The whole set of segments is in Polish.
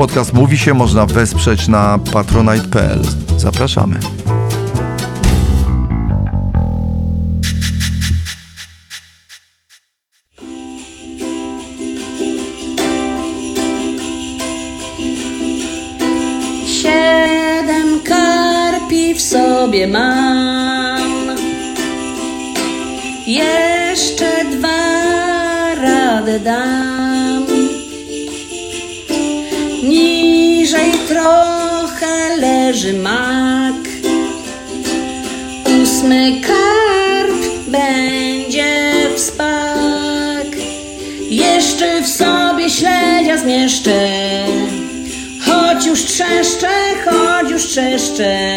Podcast Mówi się można wesprzeć na patronite.pl. Zapraszamy. jeszcze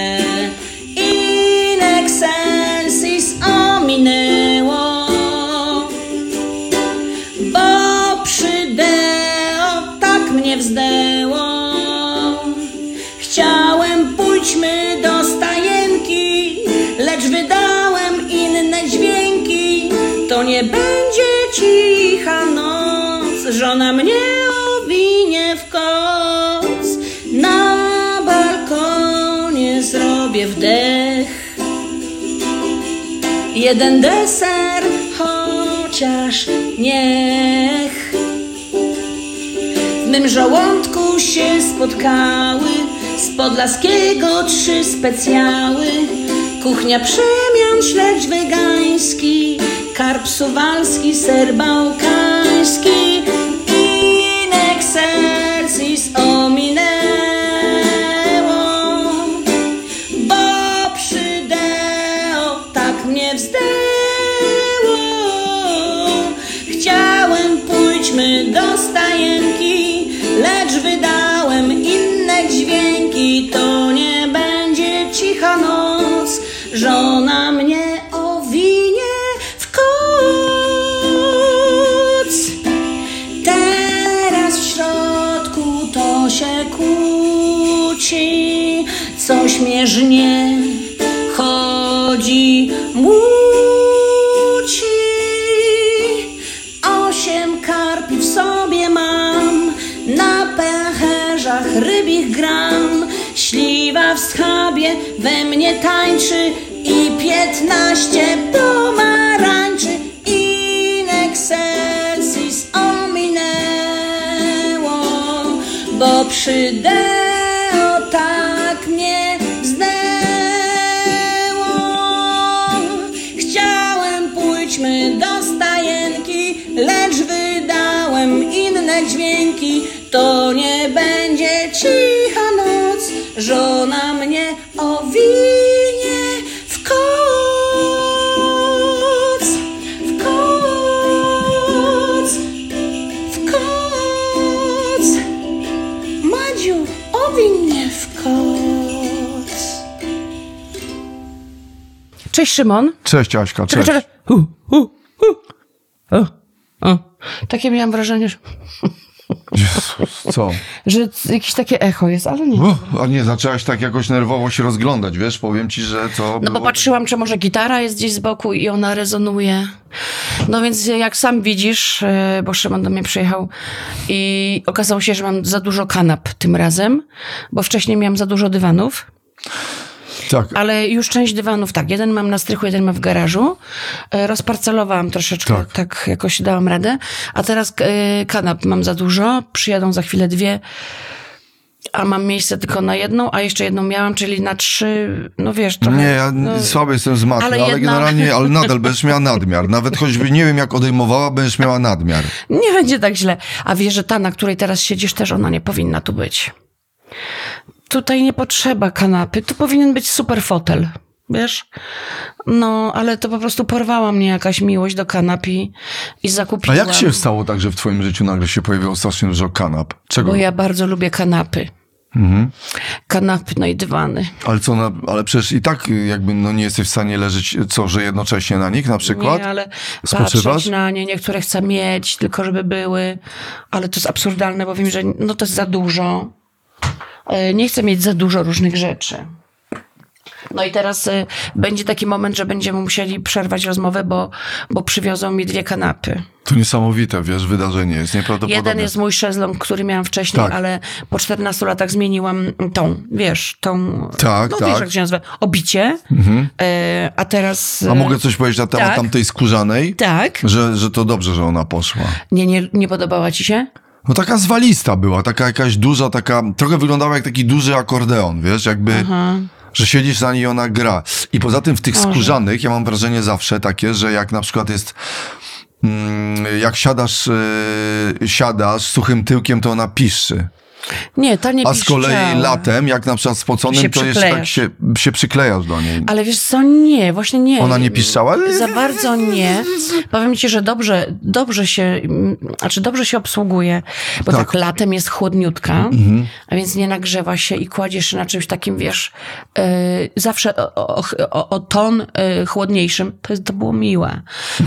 Jeden deser, chociaż niech w mym żołądku się spotkały z podlaskiego trzy specjały. Kuchnia przemian, śledź wegański, karp suwalski, ser bałkański. In excelsis ominęło, w schabie we mnie tańczy i piętnaście pomarańczy. In excelsis ominęło, bo przy Cześć Szymon. Cześć Aśka, cześć. czekaj. Hu, hu, hu. O, o. Takie miałam wrażenie, że, Jezus, Co? że jakieś takie echo jest, ale nie. Uff, a nie, zaczęłaś tak jakoś nerwowo się rozglądać, wiesz? Powiem ci, że to No bo było... patrzyłam, czy może gitara jest gdzieś z boku i ona rezonuje. No więc jak sam widzisz, e, bo Szymon do mnie przyjechał i okazało się, że mam za dużo kanap tym razem, bo wcześniej miałam za dużo dywanów. Tak, Ale już część dywanów, tak, jeden mam na strychu, jeden mam w garażu. E, Rozparcelowałam troszeczkę, Tak. tak, jakoś dałam radę. A teraz e, kanap mam za dużo, przyjadą za chwilę dwie, a mam miejsce tylko na jedną, a jeszcze jedną miałam, czyli na trzy, no wiesz, trochę. Nie, ja no, słaby jestem z matmy, ale ale, jedna- generalnie, ale nadal będziesz miała nadmiar. Nawet choćby nie wiem jak odejmowała, będziesz miała nadmiar. Nie będzie tak źle. A wiesz, że ta, na której teraz siedzisz, też ona nie powinna tu być. Tutaj nie potrzeba kanapy, tu powinien być super fotel. Wiesz? No, ale to po prostu porwała mnie jakaś miłość do kanap i, i A zakupiłam. jak się stało tak, że w twoim życiu nagle się pojawiło strasznie dużo kanap? Czego? Bo ja bardzo lubię kanapy. Mhm. Kanapy, no i dywany. Ale co, na, ale przecież i tak jakby no nie jesteś w stanie leżeć, co, że jednocześnie na nich na przykład? Nie, ale Spoczywasz? patrzeć na nie, niektóre chcę mieć, tylko żeby były, ale to jest absurdalne, bo wiem, że no to jest za dużo. E, Nie chcę mieć za dużo różnych rzeczy. No i teraz y, będzie taki moment, że będziemy musieli przerwać rozmowę, bo, bo przywiozą mi dwie kanapy. To niesamowite, wiesz, wydarzenie jest nieprawdopodobne. Jeden jest mój szezlong, który miałam wcześniej, Tak. ale po 14 latach zmieniłam tą, wiesz, tą... Tak, no tak. wiesz, jak się nazywa, obicie. E, a teraz... A mogę coś powiedzieć na temat tak. tamtej skórzanej? Tak. Że, że to dobrze, że ona poszła. Nie, nie, nie podobała ci się? No taka zwalista była, taka jakaś duża, taka, trochę wyglądała jak taki duży akordeon, wiesz, jakby, że siedzisz na niej i ona gra. I poza tym w tych Może. skórzanych, ja mam wrażenie zawsze takie, że jak na przykład jest, mm, jak siadasz, yy, siadasz suchym tyłkiem, to ona piszczy. Nie, ta nie A z kolei latem, jak na przykład spoconym, to jeszcze tak się, się przyklejasz do niej. Ale wiesz co, nie, właśnie nie. Ona nie piszczała? Za bardzo nie. Powiem ci, że dobrze, dobrze się, mm, znaczy dobrze się obsługuje, bo tak, Tak. latem jest chłodniutka, a więc nie nagrzewa się i kładziesz się na czymś takim, wiesz, yy, zawsze o, o, o, o ton yy, chłodniejszym. To, jest, to było miłe. Yy,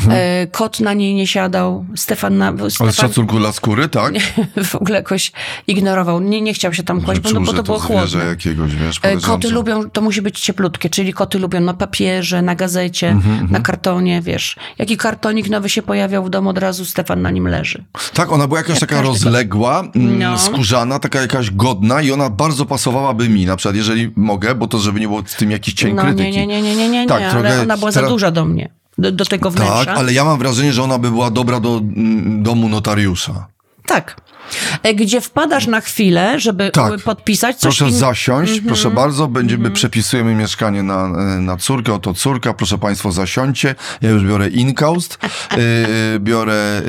kot na niej nie siadał, Stefan, na, Ale z Stefan szacunku dla skóry, tak? w ogóle jakoś ignorował. Nie, nie chciał się tam kłaść, bo, Czuł, bo że to było chłodne. jakiegoś, wiesz, E, Koty lubią, to musi być cieplutkie, czyli koty lubią na papierze, na gazecie, Mhm, na kartonie, wiesz. Jaki kartonik nowy się pojawiał w domu, od razu Stefan na nim leży. Tak, ona była jakaś taka każdy- rozległa, mm, No. skórzana, taka jakaś godna i ona bardzo pasowałaby mi, na przykład, jeżeli mogę, bo to, żeby nie było w tym jakiś cień No krytyki. nie, nie, nie, nie, nie, nie, Tak, nie trochę ale ona była za teraz- duża do mnie, do, do tego wnętrza. Tak, ale ja mam wrażenie, że ona by była dobra do mm, domu notariusza. Tak. E, Gdzie wpadasz na chwilę, żeby Tak. e, podpisać coś Proszę in- zasiąść, Mhm. proszę bardzo, będziemy, przepisujemy mieszkanie na, e, na córkę, oto córka, proszę państwo zasiądźcie, ja już biorę inkaust, yy, biorę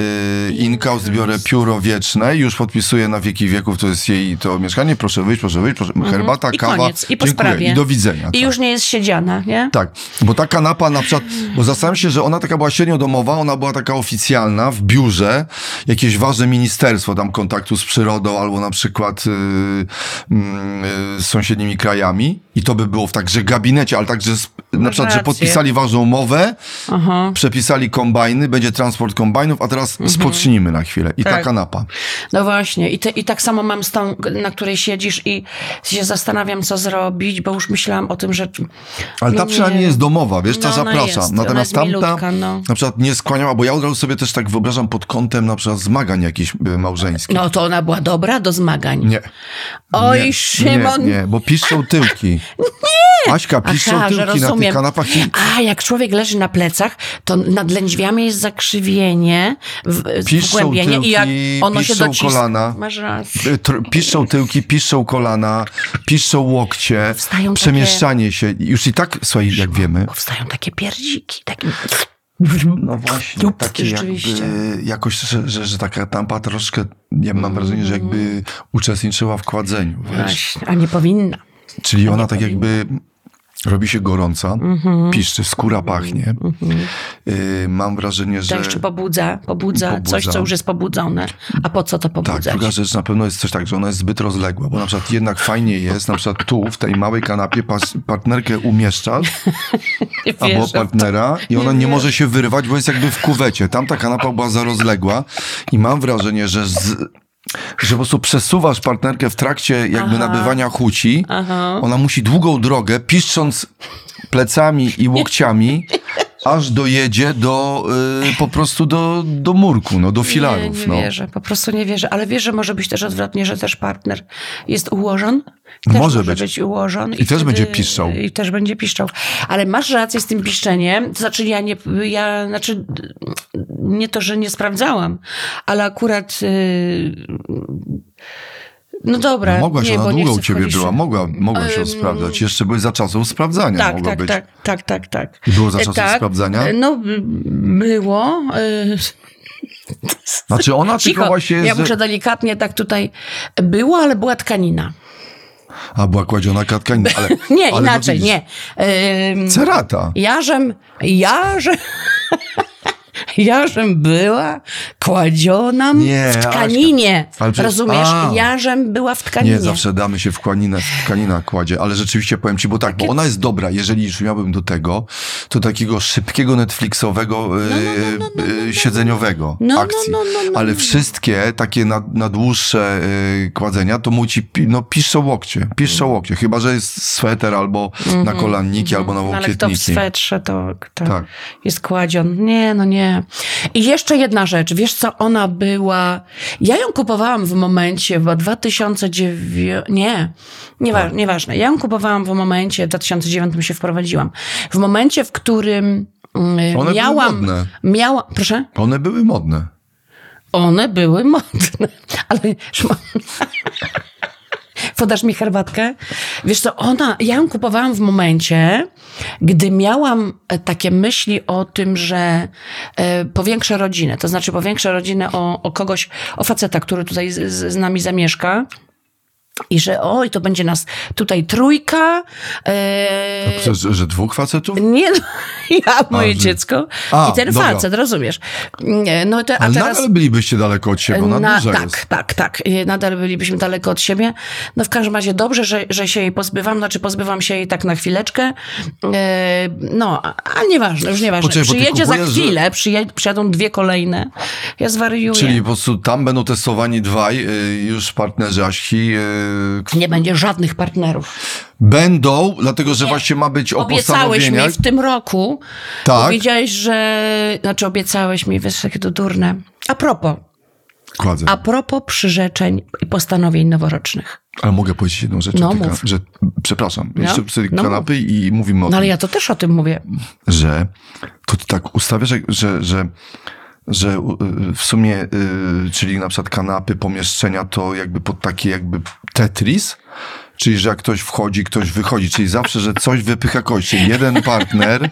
yy, inkaust, biorę pióro wieczne, już podpisuję na wieki wieków, to jest jej to mieszkanie, proszę wyjść, proszę wyjść, proszę, herbata, Mhm. I kawa, koniec, i po dziękuję, sprawie. i do widzenia. I tak. już nie jest siedziana, nie? Tak, bo ta kanapa na przykład, bo zastanawiam się, że ona taka była średnio domowa, ona była taka oficjalna w biurze, jakieś ważne ministerstwo tam kontaktu z przyrodą albo na przykład y, y, z sąsiednimi krajami i to by było w także gabinecie, ale także na przykład, że podpisali ważną umowę, Aha. przepisali kombajny, będzie transport kombajnów, a teraz spocznijmy na chwilę i ta Tak. kanapa. No właśnie, I, te, i tak samo mam z tą, na której siedzisz i się zastanawiam, co zrobić, bo już myślałam o tym, że... Ale ta no przynajmniej nie. jest domowa, wiesz, ta No, ona zaprasza. jest, Natomiast tamta milutka, no. na przykład nie skłaniała, bo ja od razu sobie też tak wyobrażam pod kątem na przykład zmagań jakichś małżeńskich. No to ona była dobra do zmagań. Nie. Oj, nie, Szymon. Nie, nie, bo piszczą tyłki. Nie! Aśka, piszczą Aha, tyłki na tych kanapach. I A, jak człowiek leży na plecach, to nad lędźwiami jest zakrzywienie, w, Piszczą wgłębienie i jak tyłki, ono się piszczą dociska... kolana. Masz rację. y, piszczą tyłki, piszczą kolana, piszczą łokcie, Wstają przemieszczanie się. Już i tak, słuchaj, jak wiemy. Powstają takie pierdziki, takie... No właśnie, takie jakby, jakoś, że, że, że taka tampa troszkę, ja mam wrażenie, że jakby uczestniczyła w kładzeniu, wiesz. Właśnie, a nie powinna. Czyli ona tak jakby robi się gorąca, Mhm. piszczy, skóra pachnie. Y, mam wrażenie, To że... jeszcze pobudza, pobudza, Pobudza. coś, co już jest pobudzone. A po co to Tak, pobudzać? druga rzecz na pewno jest coś tak, że ona jest zbyt rozległa, bo na przykład jednak fajnie jest, na przykład tu, w tej małej kanapie pas, partnerkę umieszczasz, Nie albo partnera i ona nie może się wyrwać, bo jest jakby w kuwecie. Tamta kanapa była za rozległa i mam wrażenie, że z, że po prostu przesuwasz partnerkę w trakcie jakby nabywania chuci. Aha. Ona musi długą drogę, piszcząc plecami i łokciami, aż dojedzie do, y, po prostu do, do murku, no, do filarów. Nie, nie no. wierzę, po prostu nie wierzę. Ale wiesz, że może być też odwrotnie, że też partner jest ułożon. Może może być. być, ułożon. I też będzie piszczał. I też będzie piszczał. Ale masz rację z tym piszczeniem. To znaczy ja nie, ja, znaczy nie to, że nie sprawdzałam, ale akurat yy, no dobra. No mogłaś, nie, ona długo u ciebie była, mogła, mogła się Ym, sprawdzać. Jeszcze były za czasów sprawdzania, Tak, mogła tak, być. tak, tak, tak, tak. I było za E, czasów sprawdzania? e, No, było. y, Znaczy ona tylko Cicho, właśnie jest, ja muszę delikatnie tak tutaj było, ale była tkanina. A, była kładziona katkanina, ale... Nie, ale inaczej, no nie. Ym, Cerata. Jarzem, jarzem, Jarzem była kładziona Nie, w tkaninie. Przecież- Rozumiesz? a. Jarzem była w tkaninie. Nie, zawsze damy się w tkaninę, w tkanina kładzie, ale rzeczywiście powiem ci, bo tak, bo ona jest dobra, jeżeli już miałbym do tego, to takiego szybkiego Netflixowego siedzeniowego akcji. ale wszystkie takie na, na dłuższe e, kładzenia, to mu ci no, piszczą łokcie, piszczą łokcie, chyba, że jest sweter albo na kolanniki, albo na No, ale kto w łokietniki. swetrze, to, to Tak. jest kładzion. Nie, no nie. I jeszcze jedna rzecz. Wiesz co, ona była... Ja ją kupowałam w momencie, chyba 2009... Nie, niewa... Tak. nieważne. Ja ją kupowałam w momencie, w 2009 się wprowadziłam. W momencie, w którym mm, One były miałam... modne. Miała... Proszę? One były modne. One były modne. Ale podasz mi herbatkę? Wiesz co, ona, ja ją kupowałam w momencie, gdy miałam e, takie myśli o tym, że e, powiększę rodzinę. To znaczy powiększę rodzinę o, o kogoś, o faceta, który tutaj z, z, z nami zamieszka. I że oj, to będzie nas tutaj trójka. E, Przecież, że dwóch facetów? nie, no, ja, moje że- dziecko A, i ten dobra. facet, rozumiesz? No to, a Ale teraz... nadal bylibyście daleko od siebie, Na, duża tak, jest. tak, tak. Nadal bylibyśmy daleko od siebie. No w każdym razie dobrze, że, że się jej pozbywam. Znaczy pozbywam się jej tak na chwileczkę. E, no, a, a nieważne, już nieważne. Poczekaj, Przyjedzie za kupujesz, że- chwilę, przyje, przyjadą dwie kolejne. Ja zwariuję. Czyli po prostu tam będą testowani dwaj y, już partnerzy Aśki. Y, Nie będzie żadnych partnerów. Będą, dlatego że właśnie ma być o Obiecałeś mi w tym roku. Tak. Powiedziałeś, że... Znaczy obiecałeś mi, wiesz, jakie to durne. A propos. Kładzę. A propos przyrzeczeń i postanowień noworocznych. Ale mogę powiedzieć jedną rzecz. No, mów. że, przepraszam, No, jeszcze sobie no kanapy i mówimy o No ale tym, ja to też o tym mówię. że to ty tak ustawiasz, jak- że, że, że y, w sumie, y, czyli na przykład kanapy, pomieszczenia, to jakby pod taki jakby Tetris, Czyli, że jak ktoś wchodzi, ktoś wychodzi, czyli zawsze, że coś wypycha kogoś. Czyli jeden partner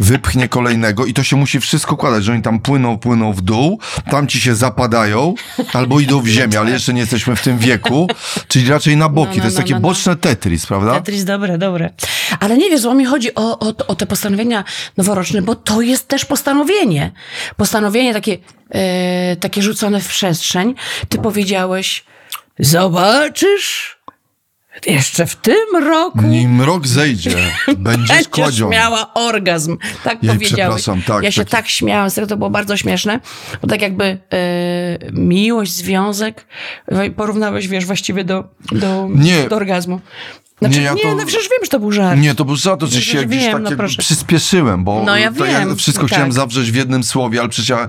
wypchnie kolejnego i to się musi wszystko układać, że oni tam płyną, płyną w dół, tam ci się zapadają albo idą w ziemię, ale jeszcze nie jesteśmy w tym wieku, czyli raczej na boki. No, no, to jest no, takie no, no. boczne Tetris, prawda? Tetris, dobre, dobre. Ale nie wiesz, o mi chodzi o, o, o te postanowienia noworoczne, bo to jest też postanowienie. Postanowienie takie, e, takie rzucone w przestrzeń. Ty powiedziałeś, zobaczysz, jeszcze w tym roku Nim rok zejdzie, będziesz kładzią. miała orgazm. Tak Jej, powiedziałeś. tak, ja się taki- tak śmiałam, serio, to było bardzo śmieszne, bo tak jakby e, miłość, związek porównałeś, wiesz, właściwie do, do, Nie. do orgazmu. Znaczy, Nie, nie, ja to- no przecież wiem, że to był żart. Nie, to był za to, że się Przecież gdzieś wiem, tak no jakby przyspieszyłem, bo No ja wiem, wszystko tak. chciałem zawrzeć w jednym słowie, ale przecież ja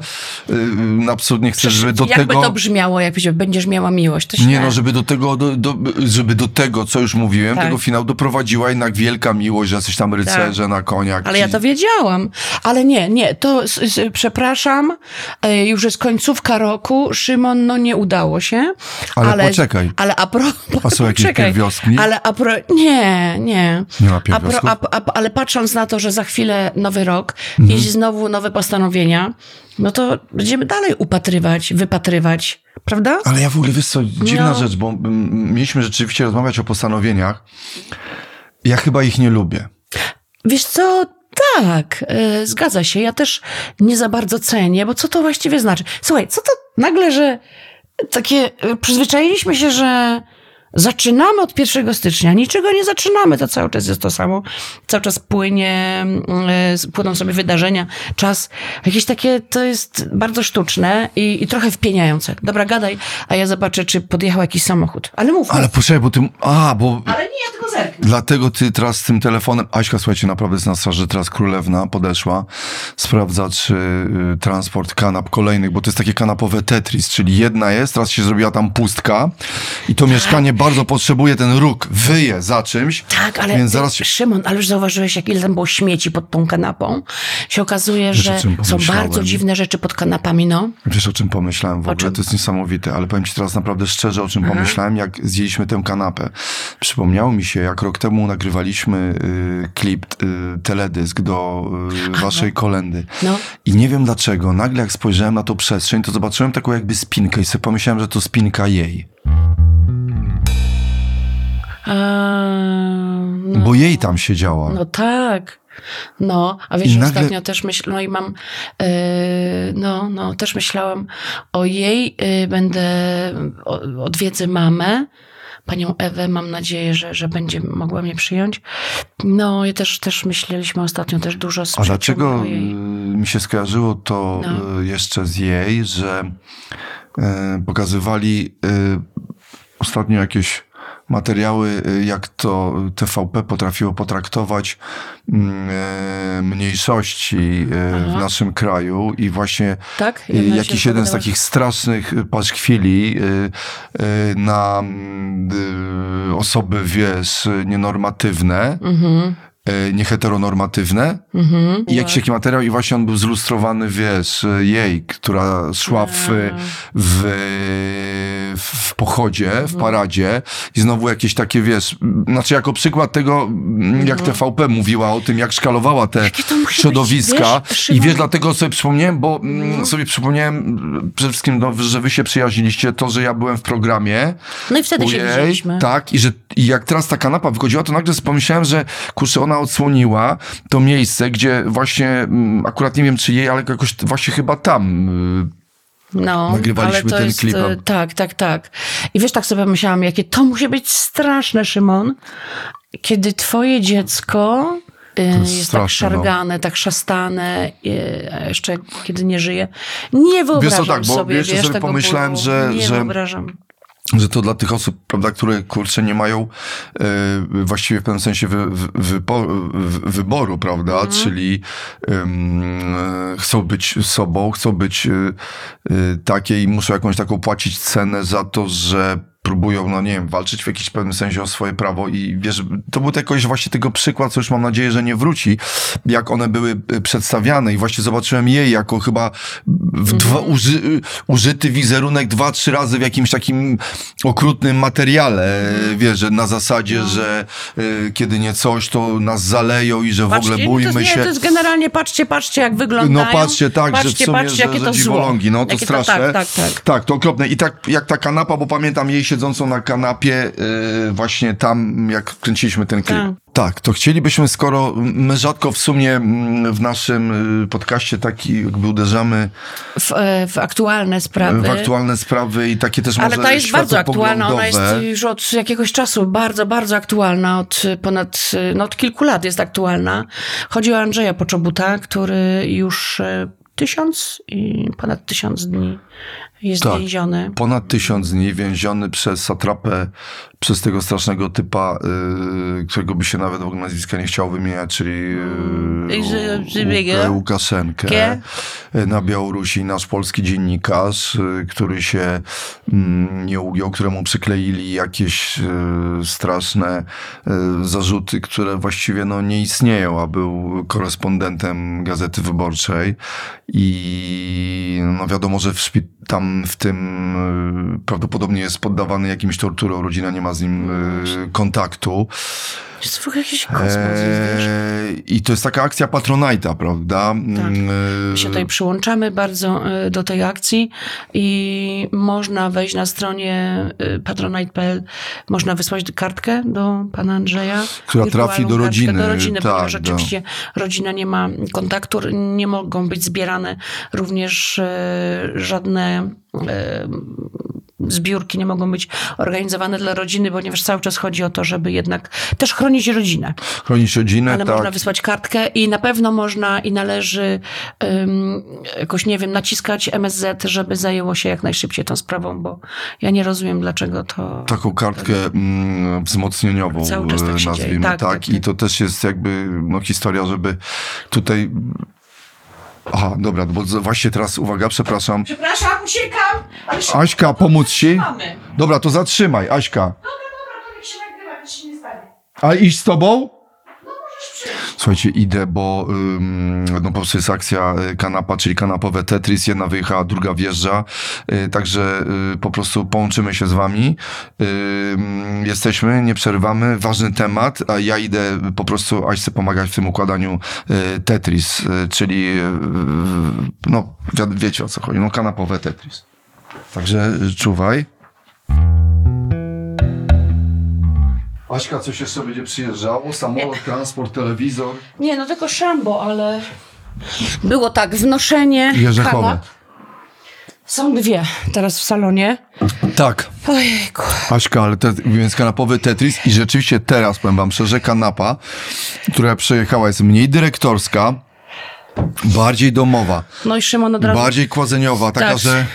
y, absolutnie chcę, żeby do Jakby tego... to brzmiało, jak będziesz miała miłość, to Nie źle. no, żeby do tego, do, do, żeby do tego, co już mówiłem, Tak. tego finału doprowadziła jednak wielka miłość, że jesteś tam rycerze na koniach. Ale ja to wiedziałam. Ale nie, nie, to s, s, przepraszam, e, już jest końcówka roku, Szymon, no nie udało się. Ale poczekaj. Ale a są jakieś poczekaj. pierwiastki? Ale a pro, nie, nie. Nie ma a pro, a, a, ale patrząc na to, że za chwilę nowy rok Mhm. i znowu nowe postanowienia, no to będziemy dalej upatrywać, wypatrywać, prawda? Ale ja w ogóle, wiesz co, dziwna No. rzecz, bo mieliśmy rzeczywiście rozmawiać o postanowieniach. Ja chyba ich nie lubię. Wiesz co? Tak, e, zgadza się. Ja też nie za bardzo cenię, bo co to właściwie znaczy? Słuchaj, co to nagle, że takie e, przyzwyczailiśmy się, że zaczynamy od 1 stycznia, niczego nie zaczynamy, to cały czas jest to samo. Cały czas płynie, e, płyną sobie wydarzenia, czas. Jakieś takie, to jest bardzo sztuczne i, i trochę wpieniające. Dobra, gadaj, a ja zobaczę, czy podjechał jakiś samochód. Ale mów. Ale poczekaj, bo ty... A, bo... Ale nie, ja tylko zerknę. Dlatego ty teraz z tym telefonem, Aśka, słuchajcie, naprawdę jest na straży, teraz królewna podeszła, sprawdza, czy y, transport kanap kolejnych, bo to jest takie kanapowe Tetris, czyli jedna jest, teraz się zrobiła tam pustka i to mieszkanie bardzo potrzebuje ten róg, wyje za czymś, Tak, ale więc zaraz się... Szymon, ale już zauważyłeś, jak ile tam było śmieci pod tą kanapą? Się okazuje, że są bardzo dziwne rzeczy pod kanapami, no. Wiesz, o czym pomyślałem w ogóle? czym? To jest niesamowite, ale powiem ci teraz naprawdę szczerze, o czym pomyślałem, jak zjedliśmy tę kanapę. Przypomniało mi się, jak rok temu nagrywaliśmy y, klip, y, teledysk do y, waszej kolendy. No. I nie wiem dlaczego, nagle jak spojrzałem na tą przestrzeń, to zobaczyłem taką jakby spinkę i sobie pomyślałem, że to spinka jej. No, Bo jej tam siedziała. no tak. No, a wiesz, I że nagle- ostatnio też myślę, no i mam, yy, no, no, też myślałam o jej, yy, będę, o, odwiedzę mamę, panią Ewę, mam nadzieję, że, że będzie mogła mnie przyjąć. No i też, też myśleliśmy ostatnio też dużo z A dlaczego y, mi się skojarzyło to No. y, jeszcze z jej, że y, pokazywali y, ostatnio jakieś materiały, y, jak to TVP potrafiło potraktować mm, y, mniejszości y, w Aha. naszym kraju i właśnie Tak? jakiś jeden z takich strasznych paszkwili na mm, osoby, wiesz, nienormatywne, Mhm, nieheteronormatywne, mhm. i jakiś taki materiał i właśnie on był zlustrowany, wiesz, jej, która szła w, w, w pochodzie, w paradzie. I znowu jakieś takie, wiesz, znaczy jako przykład tego, jak TVP mówiła o tym, jak szkalowała te środowiska być, wiesz, i wiesz, dlatego sobie przypomniałem, bo mm, sobie przypomniałem mm, przede wszystkim, no, że wy się przyjaźniliście, to, że ja byłem w programie, No i wtedy się Ojej, widzieliśmy. Tak, i że i jak teraz ta kanapa wychodziła, to nagle pomyślałem, że kurczę, ona odsłoniła to miejsce, gdzie właśnie, mm, akurat nie wiem czy jej, ale jakoś właśnie chyba tam. y, No, Nagrywaliśmy ale to ten jest, klip. e, Tak, tak, tak. I wiesz, tak sobie myślałam, jakie to musi być straszne, Szymon, kiedy twoje dziecko e, jest jest, tak straszne, no. szargane, tak szastane, jeszcze kiedy nie żyje. Nie wyobrażam tak, bo sobie, jeszcze wiesz, sobie pomyślałem, bólu. że- Nie że- wyobrażam. Że to dla tych osób, prawda, które kurczę nie mają e, właściwie w pewnym sensie wy, wy, wypo- wy, wyboru, prawda, Mhm. czyli e, chcą być sobą, chcą być e, e, takie i muszą jakąś taką płacić cenę za to, że próbują, no nie wiem, walczyć w jakimś pewnym sensie o swoje prawo i wiesz, to był jakoś właśnie tego przykład, co już mam nadzieję, że nie wróci, jak one były e, przedstawiane i właśnie zobaczyłem jej jako chyba w dwa, uży, użyty wizerunek dwa, trzy razy w jakimś takim okrutnym materiale, wiesz, że na zasadzie, że e, kiedy nie coś, to nas zaleją i że w ogóle no bójmy to, się. To jest generalnie, patrzcie, patrzcie, jak wyglądają. No patrzcie, tak, patrzcie, że w sumie, patrzcie, że, jakie że to dziwolągi, no to Jakie straszne. tak, tak, tak. Tak, to okropne. I tak jak ta kanapa, bo pamiętam jej siedzącą na kanapie yy, właśnie tam, jak kręciliśmy ten klip. Tak. Tak, to chcielibyśmy, skoro my rzadko w sumie mm, w naszym y, podcaście taki jakby uderzamy W, e, w aktualne sprawy. w aktualne sprawy i takie też Ale ta jest bardzo aktualna, ona jest już od jakiegoś czasu bardzo, bardzo aktualna, od ponad, no od kilku lat jest aktualna. Chodzi o Andrzeja Poczobuta, który już e, tysiąc i ponad tysiąc dni jest Tak. więziony. Ponad tysiąc dni więziony przez satrapę, przez tego strasznego typa, y, którego by się nawet w ogóle nazwiska nie chciał wymieniać, czyli y, Łuk- biega? Łukaszenkę Kie? y, na Białorusi. Nasz polski dziennikarz, y, który się mm, nie ugiął, któremu przykleili jakieś y, straszne y, zarzuty, które właściwie no, nie istnieją, a był korespondentem Gazety Wyborczej i no wiadomo, że w tam w tym y, prawdopodobnie jest poddawany jakimś torturom, rodzina nie ma z nim y, kontaktu. Jest w jakiś kosmos. Eee, I to jest taka akcja Patronite'a, prawda? Tak. Mm, My się tutaj przyłączamy bardzo e, do tej akcji i można wejść na stronie e, patronite.pl, można wysłać kartkę do pana Andrzeja. Która trafi do rodziny, Do rodziny, tak, ponieważ do- oczywiście rodzina nie ma kontaktu, nie mogą być zbierane również e, żadne e, zbiórki nie mogą być organizowane dla rodziny, ponieważ cały czas chodzi o to, żeby jednak też chronić rodzinę. Chronić rodzinę, Ale tak. można wysłać kartkę i na pewno można i należy um, jakoś, nie wiem, naciskać MSZ, żeby zajęło się jak najszybciej tą sprawą, bo ja nie rozumiem, dlaczego to... Taką kartkę mm, wzmocnieniową, Cały czas tak e, nazwijmy. Tak, tak, tak, I tak. to też jest jakby no, historia, żeby tutaj... Aha, dobra, bo z- właśnie teraz, uwaga, przepraszam. Przepraszam, uciekam! Ale się Aśka, pomóc ci? mamy. Dobra, to zatrzymaj, Aśka. Dobra, to niech się nagrywa, nic się nie stanie. A iść z tobą? Słuchajcie, idę, bo no po prostu jest akcja y, kanapa, czyli kanapowe Tetris. Jedna wyjechała, druga wjeżdża. Y, także y, po prostu połączymy się z wami. Jesteśmy, nie przerywamy. Ważny temat, a ja idę po prostu Aśce pomagać w tym układaniu Tetris, czyli no wi- wiecie o co chodzi, no kanapowe Tetris. Także czuwaj. Aśka, coś jeszcze będzie przyjeżdżało? Samolot, transport, telewizor? Nie, no tylko szambo, ale było tak, wnoszenie Jerzechowe. Są dwie teraz w salonie. Tak. Ojejku. Aśka, ale te, więc kanapowy Tetris i rzeczywiście teraz, powiem wam szczerze, kanapa, która przejechała jest mniej dyrektorska, bardziej domowa, No i Szymon od razu bardziej kładzeniowa, taka, tak, że,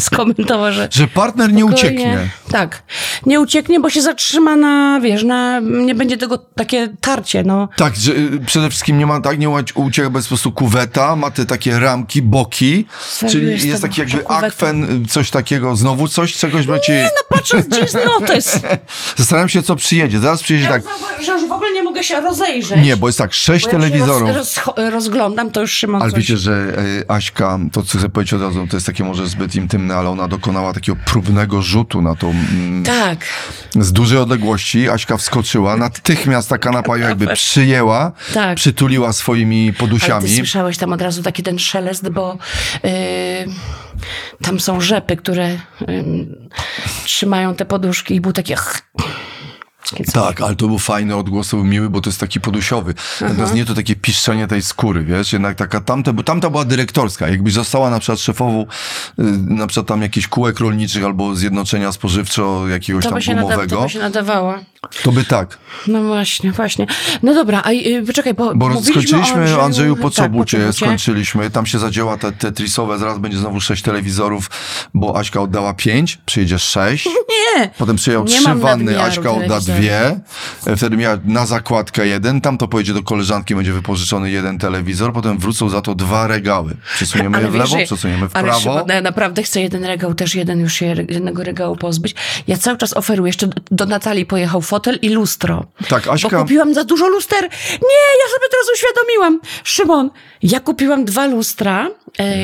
skomentował, że że partner nie spokojnie. ucieknie. Tak. Nie ucieknie, bo się zatrzyma na, wiesz, na, nie będzie tego takie tarcie, no. Tak, że y, przede wszystkim nie ma tak, nie ucieka bez po prostu kuweta, ma te takie ramki, boki, Serio czyli jestem jest taki jakby akwen, y, coś takiego, znowu coś, czegoś będzie... No patrząc, gdzie jest notes. Zastanawiam się, co przyjedzie. Zaraz przyjedzie tak, Że już w ogóle nie mogę się rozejrzeć. nie, bo jest tak, sześć Bo jak się telewizorów. Roz, roz, rozglądam, to już Szymon Ale coś... wiecie, że e, Aśka, to co chcę powiedzieć od razu, to jest takie może zbyt intymne, ale ona dokonała takiego próbnego rzutu na tą, mm, Tak. z dużej odległości. Aśka wskoczyła, natychmiast ta kanapa ją jakby przyjęła, Tak. przytuliła swoimi Ale ty podusiami. słyszałeś tam od razu taki ten szelest, bo yy, tam są rzepy, które yy, trzymają te poduszki i był taki... Tak, ale to był fajny odgłos, to był miły, bo to jest taki podusiowy. Natomiast nie to takie piszczenie tej skóry, wiesz, jednak taka tamta, bo tamta była dyrektorska. Jakbyś została na przykład szefową, y, na przykład tam jakichś kółek rolniczych albo zjednoczenia spożywczo jakiegoś To tam gumowego, to by się nadawała. to by tak. No właśnie, właśnie. No dobra, a yy, poczekaj, bo, Bo skończyliśmy, Andrzeju, Andrzeju, po co tak, bucie skończyliśmy. Tam się zadziała te tetrisowe, zaraz będzie znowu sześć telewizorów, bo Aśka oddała pięć, przyjedzie sześć. Nie, Potem przyjął trzy wanny, Aśka odda telewizorów. Dwie. Wtedy miała na zakładkę jeden, tam to pojedzie do koleżanki, będzie wypożyczony jeden telewizor, potem wrócą za to dwa regały. Przesuniemy je w wiesz, lewo, że- przesuniemy w ale prawo. Naprawdę chcę jeden regał, też jeden już się jednego regału pozbyć. Ja cały czas oferuję, jeszcze do- Natalii pojechał fotel i lustro. Tak, Aśka- Bo kupiłam za dużo luster. Nie, ja sobie teraz uświadomiłam. Szymon, ja kupiłam dwa lustra. E,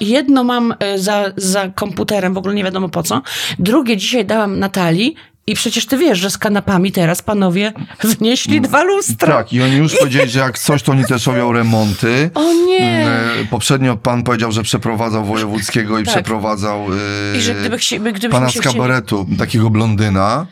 jedno mam e, za, za komputerem, w ogóle nie wiadomo po co. Drugie dzisiaj dałam Natalii. I przecież ty wiesz, że z kanapami teraz panowie wnieśli dwa lustra. Tak, i oni już powiedzieli, że jak coś, to oni też robią remonty. O nie. E, Poprzednio pan powiedział, że przeprowadzał wojewódzkiego i Tak. przeprowadzał e, I że gdyby chci- gdybyśmy pana z kabaretu, takiego blondyna.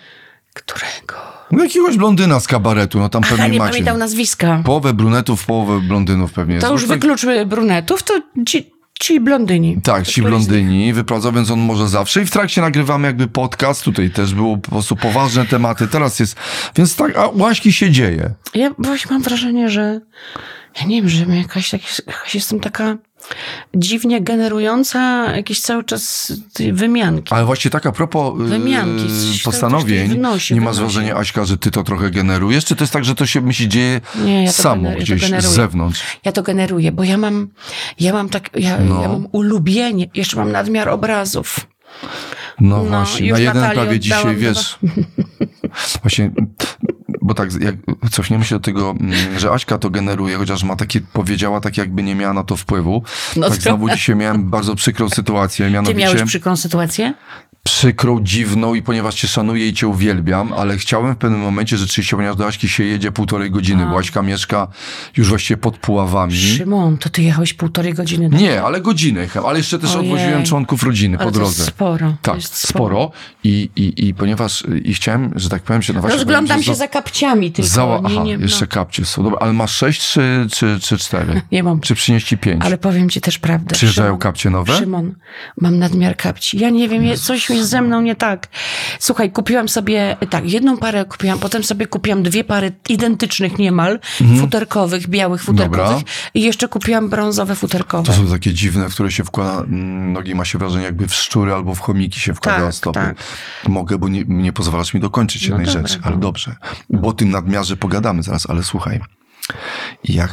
Którego? No jakiegoś blondyna z kabaretu, no tam Aha, pewnie nie macie. pamiętał nazwiska. Połowę brunetów, połowę blondynów pewnie jest. To No już wykluczmy brunetów, to ci, ci blondyni. Tak, ci blondyni wyprowadzał, więc on może zawsze. I w trakcie nagrywamy jakby podcast. Tutaj też było po prostu poważne tematy. Teraz jest. Więc tak, a łaśki się dzieje. Ja właśnie mam wrażenie, że ja nie wiem, że jakaś, jakaś, jakaś jestem taka dziwnie generująca jakieś cały czas wymianki. Ale właśnie tak a propos yy, Wymianki, postanowień, nie masz wynosi. wrażenia, Aśka, że ty to trochę generujesz? Czy to jest tak, że to się myśli dzieje Nie, ja samo, gener- ja gdzieś z zewnątrz? Ja to generuję, bo ja mam, ja mam tak, ja, No. ja mam ulubienie, jeszcze mam nadmiar obrazów. No, No, właśnie, na jeden prawie dzisiaj, oddałam wiesz... Właśnie, bo tak, jak cofniemy się do tego, mm, że Aśka to generuje, chociaż ma takie, powiedziała tak, jakby nie miała na to wpływu. No tak to- znowu dzisiaj miałem bardzo przykrą sytuację, Ty mianowicie miałeś przykrą sytuację? Przykrą, dziwną i ponieważ cię szanuję i cię uwielbiam, ale chciałem w pewnym momencie rzeczywiście, ponieważ do Aśki się jedzie półtorej godziny, bo Aśka mieszka już właściwie pod Puławami. Szymon, to ty jechałeś półtorej godziny. do- Nie, ale godzinę, ale jeszcze też Ojej. odwoziłem członków rodziny Ale po to drodze. jest sporo. Tak, jest sporo. I, i, I ponieważ i chciałem, że tak powiem się, no właśnie... Rozglądam powiem, się że za kapciami tylko. Nie, aha, nie, no. jeszcze kapcie są. Dobra, ale masz sześć czy, czy, czy cztery? Nie mam. Czy przynieść ci pięć? Ale powiem ci też prawdę. Przyjeżdżają Szymon, kapcie nowe? Szymon, mam nadmiar kapci. Ja nie wiem, je- coś jest ze mną nie tak. Słuchaj, kupiłam sobie, tak, jedną parę kupiłam, potem sobie kupiłam dwie pary identycznych niemal, futerkowych, białych futerkowych Mhm. Dobra. i jeszcze kupiłam brązowe futerkowe. To są takie dziwne, w które się wkłada mm, nogi, ma się wrażenie jakby w szczury albo w chomiki się wkłada Tak, stopy. tak. Mogę, bo nie, nie pozwalasz mi dokończyć jednej dobra, rzeczy, no. ale dobrze. Bo o tym nadmiarze pogadamy zaraz, ale słuchaj. I ja y,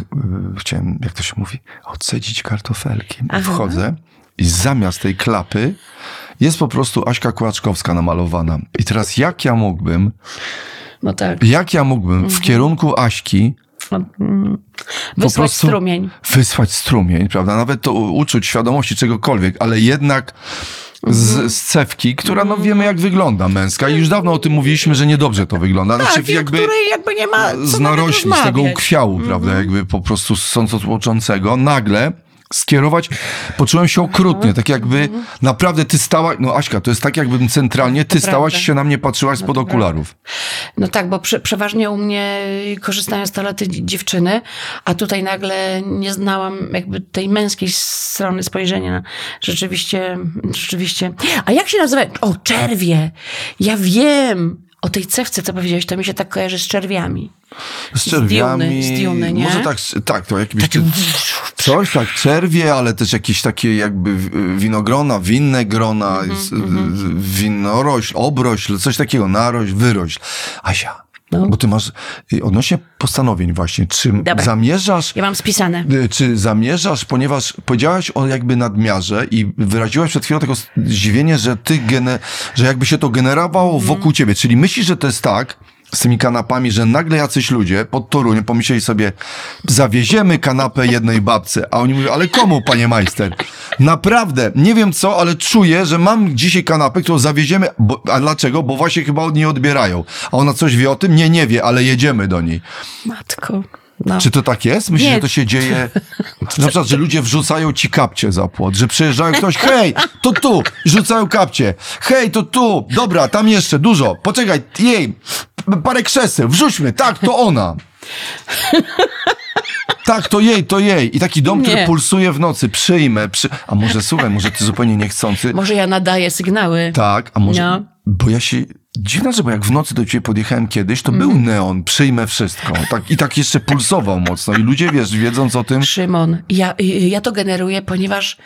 chciałem, jak to się mówi, odcedzić kartofelki. Aha. Wchodzę i zamiast tej klapy jest po prostu Aśka Kłaczkowska namalowana. I teraz jak ja mógłbym, No tak. jak ja mógłbym Mhm. w kierunku Aśki Wysłać prostu strumień. wysłać strumień, prawda? Nawet to uczuć świadomości czegokolwiek, ale jednak Mhm. z, z cewki, która no wiemy jak wygląda męska i już dawno o tym mówiliśmy, że niedobrze to wygląda. Tak, Znaczy o jakby której jakby nie ma z narośli, z tego rozmawiać. Mhm. ukwiału, prawda? Jakby po prostu sącotłoczącego. Nagle skierować, poczułem się okrutnie, tak jakby naprawdę ty stałaś, no Aśka, to jest tak jakbym centralnie, ty stałaś się na mnie, patrzyłaś spod okularów. No tak, bo prze, przeważnie u mnie korzystają z toalety dzi- dziewczyny, a tutaj nagle nie znałam jakby tej męskiej strony spojrzenia. Rzeczywiście, rzeczywiście. A jak się nazywa? O, czerwie! Ja wiem! O tej cewce, co powiedziałeś, to mi się tak kojarzy z czerwiami. Z czerwiami. Z Duny, nie? Może tak, tak, to jakbyś... Coś tak, czerwie, ale też jakieś takie jakby winogrona, winne grona, z- z- winorośl, obrośl, coś takiego, narośl, wyrośl. Asia, No. bo ty masz odnośnie postanowień właśnie, czy Dobra. zamierzasz Ja mam spisane. Y, Czy zamierzasz, ponieważ powiedziałaś o jakby nadmiarze i wyraziłaś przed chwilą tego zdziwienie, że ty gene, że jakby się to generowało Mhm. wokół ciebie. Czyli myślisz, że to jest tak z tymi kanapami, że nagle jacyś ludzie pod Toruniem pomyśleli sobie, zawieziemy kanapę jednej babce, a oni mówią, ale komu, panie majster? Naprawdę, nie wiem co, ale czuję, że mam dzisiaj kanapę, którą zawieziemy, bo, a dlaczego? Bo właśnie chyba od niej odbierają. A ona coś wie o tym? Nie, nie wie, ale jedziemy do niej. Matko. No. Czy to tak jest? Myślisz, Nie. że to się dzieje? Na przykład, że ludzie wrzucają ci kapcie za płot, że przyjeżdżają ktoś, hej, to tu, rzucają kapcie, hej, to tu, dobra, tam jeszcze, dużo, poczekaj, jej, parę krzeseł, wrzućmy, tak, to ona. Tak, to jej, to jej. I taki dom, który Nie. pulsuje w nocy, przyjmę, przy... A może, słuchaj, może ty zupełnie niechcący. Może ja nadaję sygnały. Tak, a może. No. Bo ja się. Dziwne, że bo jak w nocy do ciebie podjechałem kiedyś, to był neon, przyjmę wszystko. Tak, I tak jeszcze pulsował mocno. I ludzie, wiesz, wiedząc o tym. Szymon, ja, ja to generuję, ponieważ,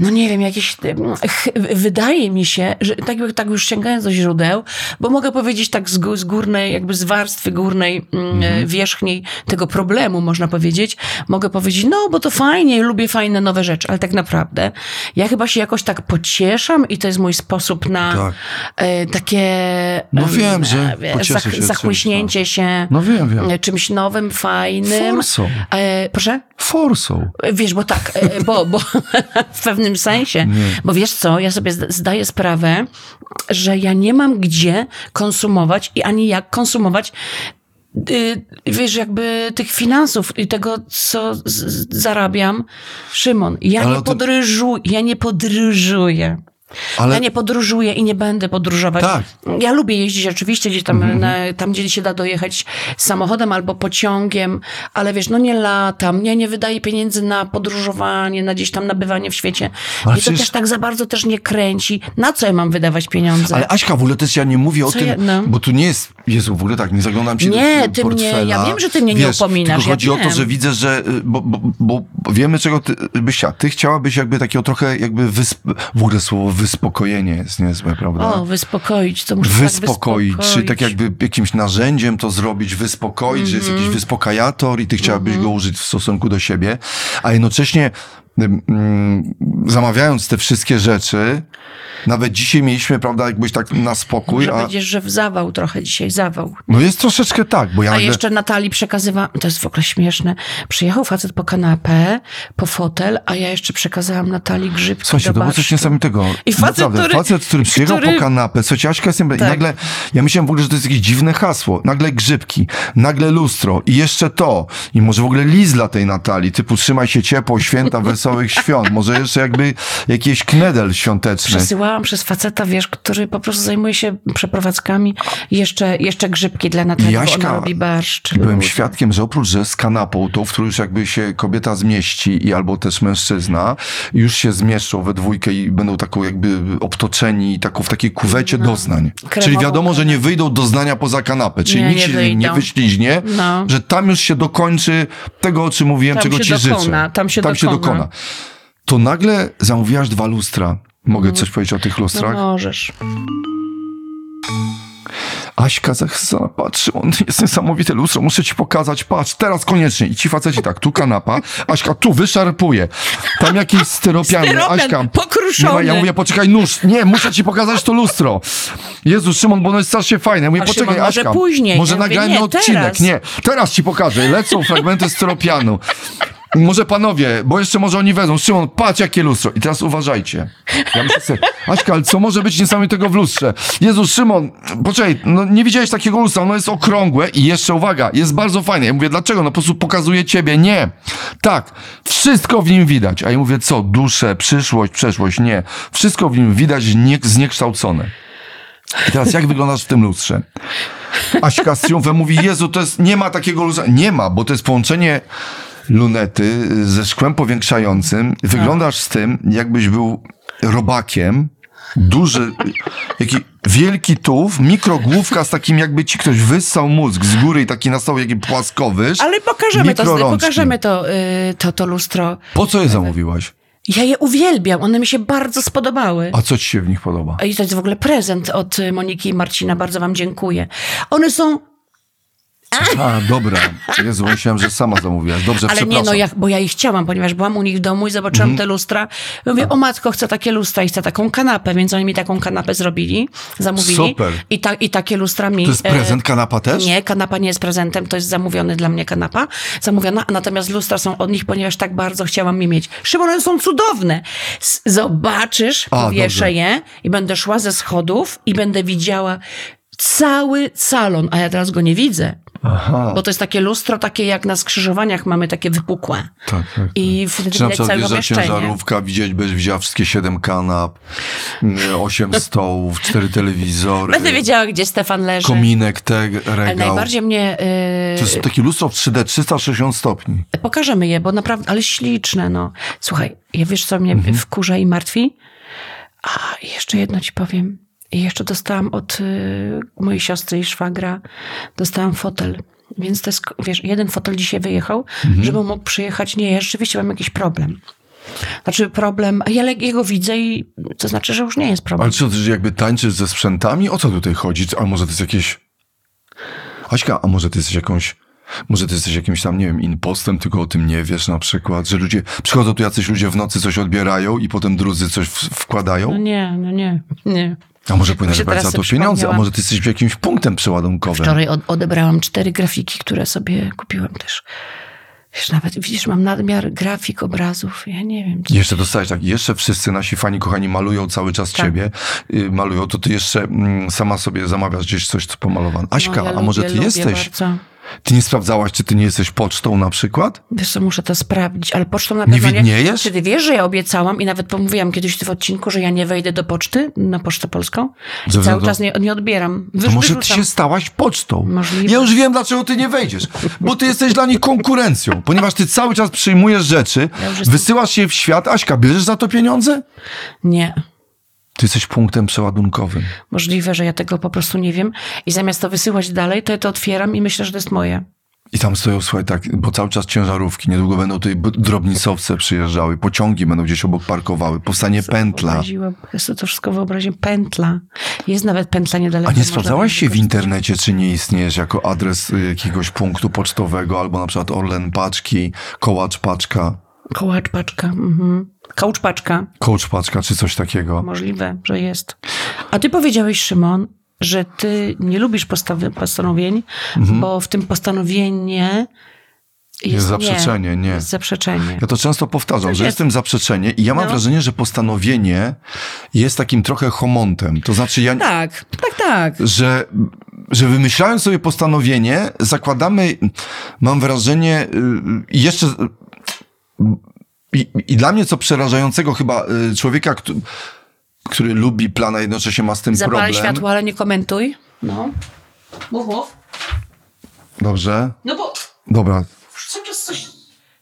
no nie wiem, jakieś, wydaje mi się, że tak, tak już sięgając do źródeł, bo mogę powiedzieć tak z, z górnej, jakby z warstwy górnej, mm, wierzchniej tego problemu, można powiedzieć, mogę powiedzieć, no bo to fajnie, lubię fajne nowe rzeczy, ale tak naprawdę ja chyba się jakoś tak pocieszam i to jest mój sposób na Tak. e, takie No em, wiem, że e, pocieszę się czymś, zachłyśnięcie się No wiem, wiem. e, czymś nowym, fajnym. Forsą. E, proszę? Forsą. Wiesz, bo tak, e, bo, bo w pewnym sensie, bo wiesz co, ja sobie zda- zdaję sprawę, że ja nie mam gdzie konsumować i ani jak konsumować y, wiesz, jakby tych finansów i tego, co zarabiam. Szymon, ja Ale nie o tym- podróżuję, ja nie podróżuję. Ale Ja nie podróżuję i nie będę podróżować. Tak. Ja lubię jeździć oczywiście gdzieś tam, na, tam gdzie się da dojechać samochodem albo pociągiem, ale wiesz, no nie latam, nie, nie wydaję pieniędzy na podróżowanie, na gdzieś tam nabywanie w świecie. Ale Mnie to przecież- też tak za bardzo też nie kręci. Na co ja mam wydawać pieniądze? Ale Aśka, w ogóle też ja nie mówię o Co tym, ja- no. bo tu nie jest, Jezu, w ogóle tak, nie zaglądam ci Nie, do ty portfela. ja wiem, że ty mnie nie Wiesz, upominasz, Tylko ja chodzi o to, że widzę, że, y, bo, bo, bo wiemy czego ty byś chciała. Ty chciałabyś jakby takiego trochę jakby, wysp... w ogóle słowo wyspokojenie jest niezłe, prawda? O, wyspokoić, co muszę tak wyspokoić, czy tak wyspokoić. jakby jakimś narzędziem to zrobić, wyspokoić, że jest jakiś Mhm. wyspokajator i ty chciałabyś go użyć w stosunku do siebie, a jednocześnie mm, zamawiając te wszystkie rzeczy, nawet dzisiaj mieliśmy, prawda, jakbyś tak na spokój, Może a będziesz, że w zawał trochę dzisiaj, zawał. no jest troszeczkę tak, bo ja A nagle... jeszcze Natalii przekazywałam, to jest w ogóle śmieszne, przyjechał facet po kanapę, po fotel, a ja jeszcze przekazałam Natalii grzybki Słuchajcie, do to było coś niesamowitego. I facet, Naprawdę, który- facet, który przyjechał który- po kanapę, słuchajcie, Aśka jest... I Tak. nagle, ja myślałem w ogóle, że to jest jakieś dziwne hasło. Nagle grzybki, nagle lustro i jeszcze to. I może w ogóle list dla tej Natalii, typu trzymaj się ciepło, święta, wesołych świąt. Może jeszcze jakby jakiś knedel świąteczny. Przesyłałam przez faceta, wiesz, który po prostu zajmuje się przeprowadzkami. Jeszcze, jeszcze grzybki dla Natalii, Jaśka, ona robi barszcz. Byłem świadkiem, że oprócz, że z kanapą, tą, w którą już jakby się kobieta zmieści i albo też mężczyzna, już się zmieszczą we dwójkę i będą taką jakby obtoczeni taką w takiej kuwecie doznań. Czyli wiadomo, że nie wyjdą doznania poza kanapę. Czyli Nie, nikt nie się wyjdą. nie wyśliźnie, No. że tam już się dokończy tego, o czym mówiłem, Tam czego się ci dokona, życzę. tam się dokona. To nagle zamówiłaś dwa lustra. Mogę coś powiedzieć o tych No lustrach? możesz. Aśka zachwycona patrzy, on jest niesamowite lustro, muszę ci pokazać, patrz, teraz koniecznie. I ci faceci tak, tu kanapa, Aśka tu wyszarpuje, tam jakieś styropiany, Styropian Aśka. pokruszony. Nie ja mówię, poczekaj, nóż, nie, muszę ci pokazać to lustro. Jezu, Szymon, bo ono jest strasznie fajne. Ja mówię, A poczekaj, Szymon, może Aśka. później. Może Ja nagrajmy odcinek. teraz. Nie, teraz ci pokażę. Lecą fragmenty styropianu. Może panowie, bo jeszcze może oni wezmą. Szymon, patrz jakie lustro. I teraz uważajcie. Ja myślę sobie, Aśka, ale co może być niesamowitego w lustrze? Jezu, Szymon, poczekaj, no nie widziałeś takiego lustra, ono jest okrągłe i jeszcze uwaga, jest bardzo fajne. Ja mówię, dlaczego? No po prostu pokazuje ciebie. Nie. Tak, wszystko w nim widać. A ja mówię, co? Duszę, przyszłość, przeszłość. Nie. Wszystko w nim widać nie, zniekształcone. I teraz jak wyglądasz w tym lustrze? Aśka z triumfem mówi, Jezu, to jest, nie ma takiego lustra. Nie ma, bo to jest połączenie lunety ze szkłem powiększającym. Wyglądasz z tym, jakbyś był robakiem, duży, jaki wielki tułów, mikrogłówka z takim jakby ci ktoś wyssał mózg z góry i taki nastał jakiś płaskowyż. Ale pokażemy to, pokażemy to, y, to, to lustro. Po co je zamówiłaś? Ja je uwielbiam, one mi się bardzo spodobały. A co ci się w nich podoba? I to jest w ogóle prezent od Moniki i Marcina, bardzo wam dziękuję. One są, A, dobra. Jezu, myślałem, że sama zamówiłaś. Dobrze, ale nie przepraszam. no, ja, bo ja ich chciałam, ponieważ byłam u nich w domu i zobaczyłam Mhm. te lustra. Mówię, o matko, chcę takie lustra i chcę taką kanapę, więc oni mi taką kanapę zrobili, zamówili. Super. I, ta, I takie lustra mi... To jest e, prezent, kanapa też? Nie, kanapa nie jest prezentem, to jest zamówiony dla mnie kanapa, zamówiona, natomiast lustra są od nich, ponieważ tak bardzo chciałam je mieć. Szymon, one są cudowne. Zobaczysz, A, powieszę dobrze. je i będę szła ze schodów i będę widziała cały salon, a ja teraz go nie widzę. Aha. Bo to jest takie lustro, takie jak na skrzyżowaniach mamy, takie wypukłe. Tak, tak. I wtedy Czy na przykład wjeżdża ciężarówka, widzieć, wszystkie siedem kanap, mm, osiem stołów, cztery telewizory, Będę wiedziała, gdzie Stefan leży. kominek, teg, Ale regał. najbardziej mnie... Yy, To jest takie lustro w 3D, 360 stopni. Pokażemy je, bo naprawdę, ale śliczne, no. Słuchaj, ja wiesz, co mnie Mhm. wkurza i martwi? A, jeszcze jedno ci powiem. I jeszcze dostałam od y, mojej siostry i szwagra, dostałam fotel. Więc to jest, wiesz, jeden fotel dzisiaj wyjechał, Mhm. żeby mógł przyjechać. Nie, ja rzeczywiście mam jakiś problem. Znaczy problem, a ja jego widzę i to znaczy, że już nie jest problem. Ale co, ty jakby tańczysz ze sprzętami? O co tutaj chodzi? A może to jest jakieś... Aśka, a może ty jesteś jakąś... Może ty jesteś jakimś tam, nie wiem, impostem, tylko o tym nie wiesz na przykład, że ludzie... Przychodzą tu jacyś ludzie w nocy, coś odbierają i potem drudzy coś w, wkładają? No nie, no nie, nie. A może powinnaś brać za to pieniądze? A może ty jesteś jakimś punktem przeładunkowym? Wczoraj od, odebrałam cztery grafiki, które sobie kupiłam też. Wiesz, nawet widzisz, mam nadmiar grafik, obrazów. Ja nie wiem. I Jeszcze dostałeś tak, jeszcze wszyscy nasi fani kochani malują cały czas Tak. ciebie, y, malują, to ty jeszcze mm, sama sobie zamawiasz gdzieś coś, co pomalowane. Aśka, No, ja a może lubię, ty lubię jesteś, Bardzo. Ty nie sprawdzałaś, czy ty nie jesteś pocztą na przykład? Wiesz co, muszę to sprawdzić, ale pocztą na Nie pewno widniejesz? Czy ty wiesz, że ja obiecałam i nawet pomówiłam kiedyś w odcinku, że ja nie wejdę do poczty, na Pocztę Polską? Ze Cały względu- czas nie, nie odbieram. To Wyrz, może ty się stałaś pocztą. Możliwe. Ja już wiem, dlaczego ty nie wejdziesz. Bo ty jesteś dla nich konkurencją, ponieważ ty cały czas przyjmujesz rzeczy, Ja wysyłasz je w świat. Aśka, bierzesz za to pieniądze? Nie. Ty jesteś punktem przeładunkowym. Możliwe, że ja tego po prostu nie wiem. I zamiast to wysyłać dalej, to ja to otwieram i myślę, że to jest moje. I tam stoją, słuchaj, tak, bo cały czas ciężarówki, niedługo będą tutaj drobnicowce przyjeżdżały, pociągi będą gdzieś obok parkowały, powstanie pętla. Wyobraziłam, ja sobie to wszystko wyobraziłem. Pętla. Jest nawet pętla niedaleko. A nie sprawdzałaś się w internecie, czy nie istniejesz jako adres y, jakiegoś punktu pocztowego, albo na przykład Orlen Paczki, Kołacz Paczka, Kołacz paczka. Mhm. Kołcz paczka. Coach Paczka, czy coś takiego? Możliwe, że jest. A ty powiedziałeś, Szymon, że ty nie lubisz postanowień, bo w tym postanowienie jest, Jest zaprzeczenie, nie. Jest zaprzeczenie. Ja to często powtarzam, Coś że jest. tym zaprzeczenie i ja mam No. wrażenie, że postanowienie jest takim trochę homontem. To znaczy ja... Tak, tak, tak. że, że wymyślając sobie postanowienie, zakładamy, mam wrażenie, y, jeszcze. I, I dla mnie co przerażającego chyba y, człowieka, który, który lubi plana, jednocześnie ma z tym Zapalaj problem. światło, ale nie komentuj. No. Mów, mów. Dobrze. No bo Dobra. cały czas coś,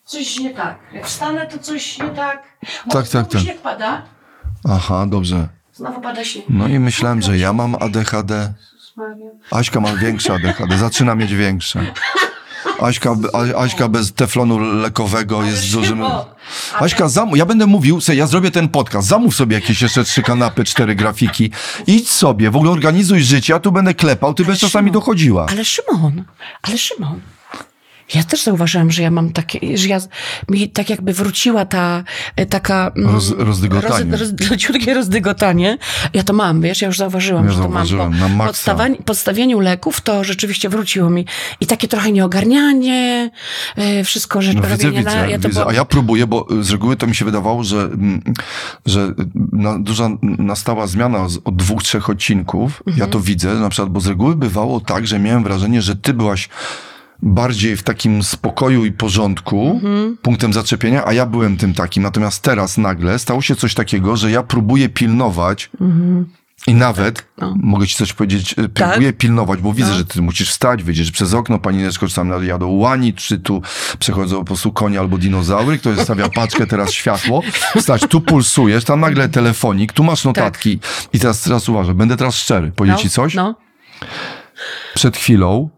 coś nie tak. Jak wstanę, to coś nie tak. O, Tak, tak, znowu tak. śnieg pada. Aha, dobrze. Znowu pada śnieg. No i myślałem, że ja mam ADHD. Maria. Aśka ma większe ADHD, zaczyna mieć większe. Aśka, A- Aśka bez teflonu lekowego jest dużym... Szymon, Aśka, zamów, ja będę mówił, sobie, ja zrobię ten podcast, zamów sobie jakieś jeszcze trzy kanapy, cztery grafiki, idź sobie, w ogóle organizuj życie, ja tu będę klepał, ty będziesz czasami dochodziła. Ale Szymon, ale Szymon, Ja też zauważyłam, że ja mam takie, że ja, mi tak jakby wróciła ta e, taka... mm, Roz- rozdygotanie. Roz, roz, rozdygotanie. Ja to mam, wiesz, ja już zauważyłam, Ja że to mam. Po podstawa- podstawieniu leków to rzeczywiście wróciło mi. I takie trochę nieogarnianie, e, wszystko rzecz No widzę, widzę, na... Ja widzę. było- A ja próbuję, bo z reguły to mi się wydawało, że, mm, że na, duża nastała zmiana z, od dwóch, trzech odcinków. Ja Mhm. to widzę, na przykład, bo z reguły bywało tak, że miałem wrażenie, że ty byłaś bardziej w takim spokoju i porządku, Mhm. punktem zaczepienia, a ja byłem tym takim. Natomiast teraz nagle stało się coś takiego, że ja próbuję pilnować i nawet, no. mogę ci coś powiedzieć, y, próbuję pilnować, bo widzę, że ty musisz wstać, wyjdziesz przez okno, panineczko czasami jadą łani, czy tu przechodzą po prostu konie albo dinozaury, ktoś stawia paczkę, teraz światło, wstać, tu pulsujesz, tam nagle telefonik, tu masz notatki i teraz, teraz uważaj, będę teraz szczery, powiedzieć no, ci coś? No. Przed chwilą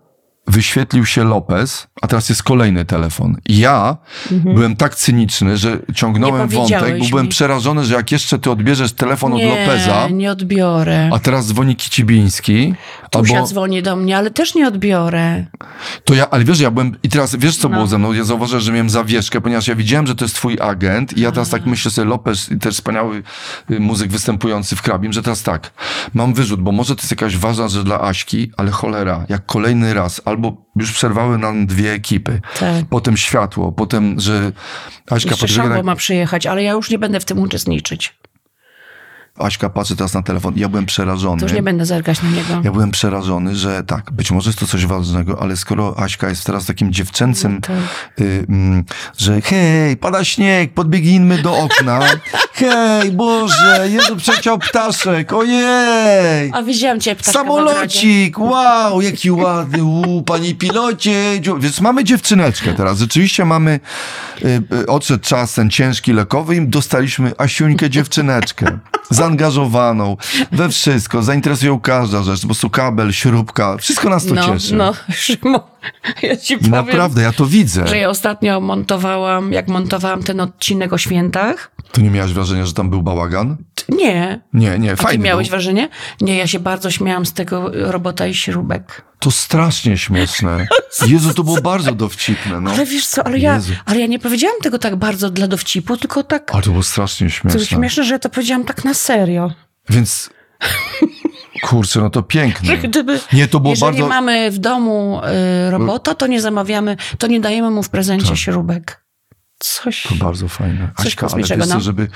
wyświetlił się Lopez, a teraz jest kolejny telefon. I Ja byłem tak cyniczny, że ciągnąłem Mhm. Wątek, bo byłem mi. przerażony, że jak jeszcze ty odbierzesz telefon od nie, Lopeza, nie odbiorę. a teraz dzwoni Kicibiński, Tusia albo dzwoni do mnie, ale też nie odbiorę. to ja, ale wiesz, ja byłem, i teraz wiesz co No. było ze mną? Ja zauważyłem, że miałem zawieszkę, ponieważ ja widziałem, że to jest twój agent i ja teraz tak myślę sobie, Lopez, też wspaniały y, muzyk występujący w Krabim, że teraz tak, mam wyrzut, bo może to jest jakaś ważna rzecz dla Aśki, ale cholera, jak kolejny raz, albo już przerwały nam dwie ekipy, Tak. potem światło, potem, że Aśka Jeszcze ma przyjechać, ale ja już nie będę w tym uczestniczyć. Aśka patrzy teraz na telefon ja byłem przerażony. To już nie będę zerkać na niego. Ja byłem przerażony, że tak, być może jest to coś ważnego, ale skoro Aśka jest teraz takim dziewczęcym, No tak. y, mm, że hej, pada śnieg, podbiegnijmy do okna. Hej, Boże, Jezu, przeciał ptaszek, ojej! A widziałam cię ptaszka. Samolocik, wow, jaki ładny, u, panie pilocie. Więc mamy dziewczyneczkę teraz. Rzeczywiście mamy, y, y, odszedł czas ten ciężki lekowy i dostaliśmy Asiuńkę dziewczyneczkę. Zaangażowaną we wszystko, zainteresują każda rzecz, po prostu kabel, śrubka, wszystko nas to No, cieszy. no, Szymon, ja ci powiem, naprawdę, ja to widzę. że ja ostatnio montowałam, jak montowałam ten odcinek o świętach. To nie miałaś wrażenia, że tam był bałagan? Nie. Nie, nie, A ty fajnie miałeś był. wrażenie? Nie, ja się bardzo śmiałam z tego robota i śrubek. To strasznie śmieszne. Jezu, to było bardzo dowcipne, no. Ale wiesz co, ale ja, Jezu. ale ja nie powiedziałam tego tak bardzo dla dowcipu, tylko tak, Ale to było strasznie to śmieszne. śmieszne, że ja to powiedziałam tak na serio. Więc, kurczę, no to piękne. Gdyby, Nie, to było jeżeli bardzo... mamy w domu y, robota, to nie zamawiamy, to nie dajemy mu w prezencie Tak. śrubek. Coś. To bardzo fajne. Coś Aśka, ale wiesz no. żeby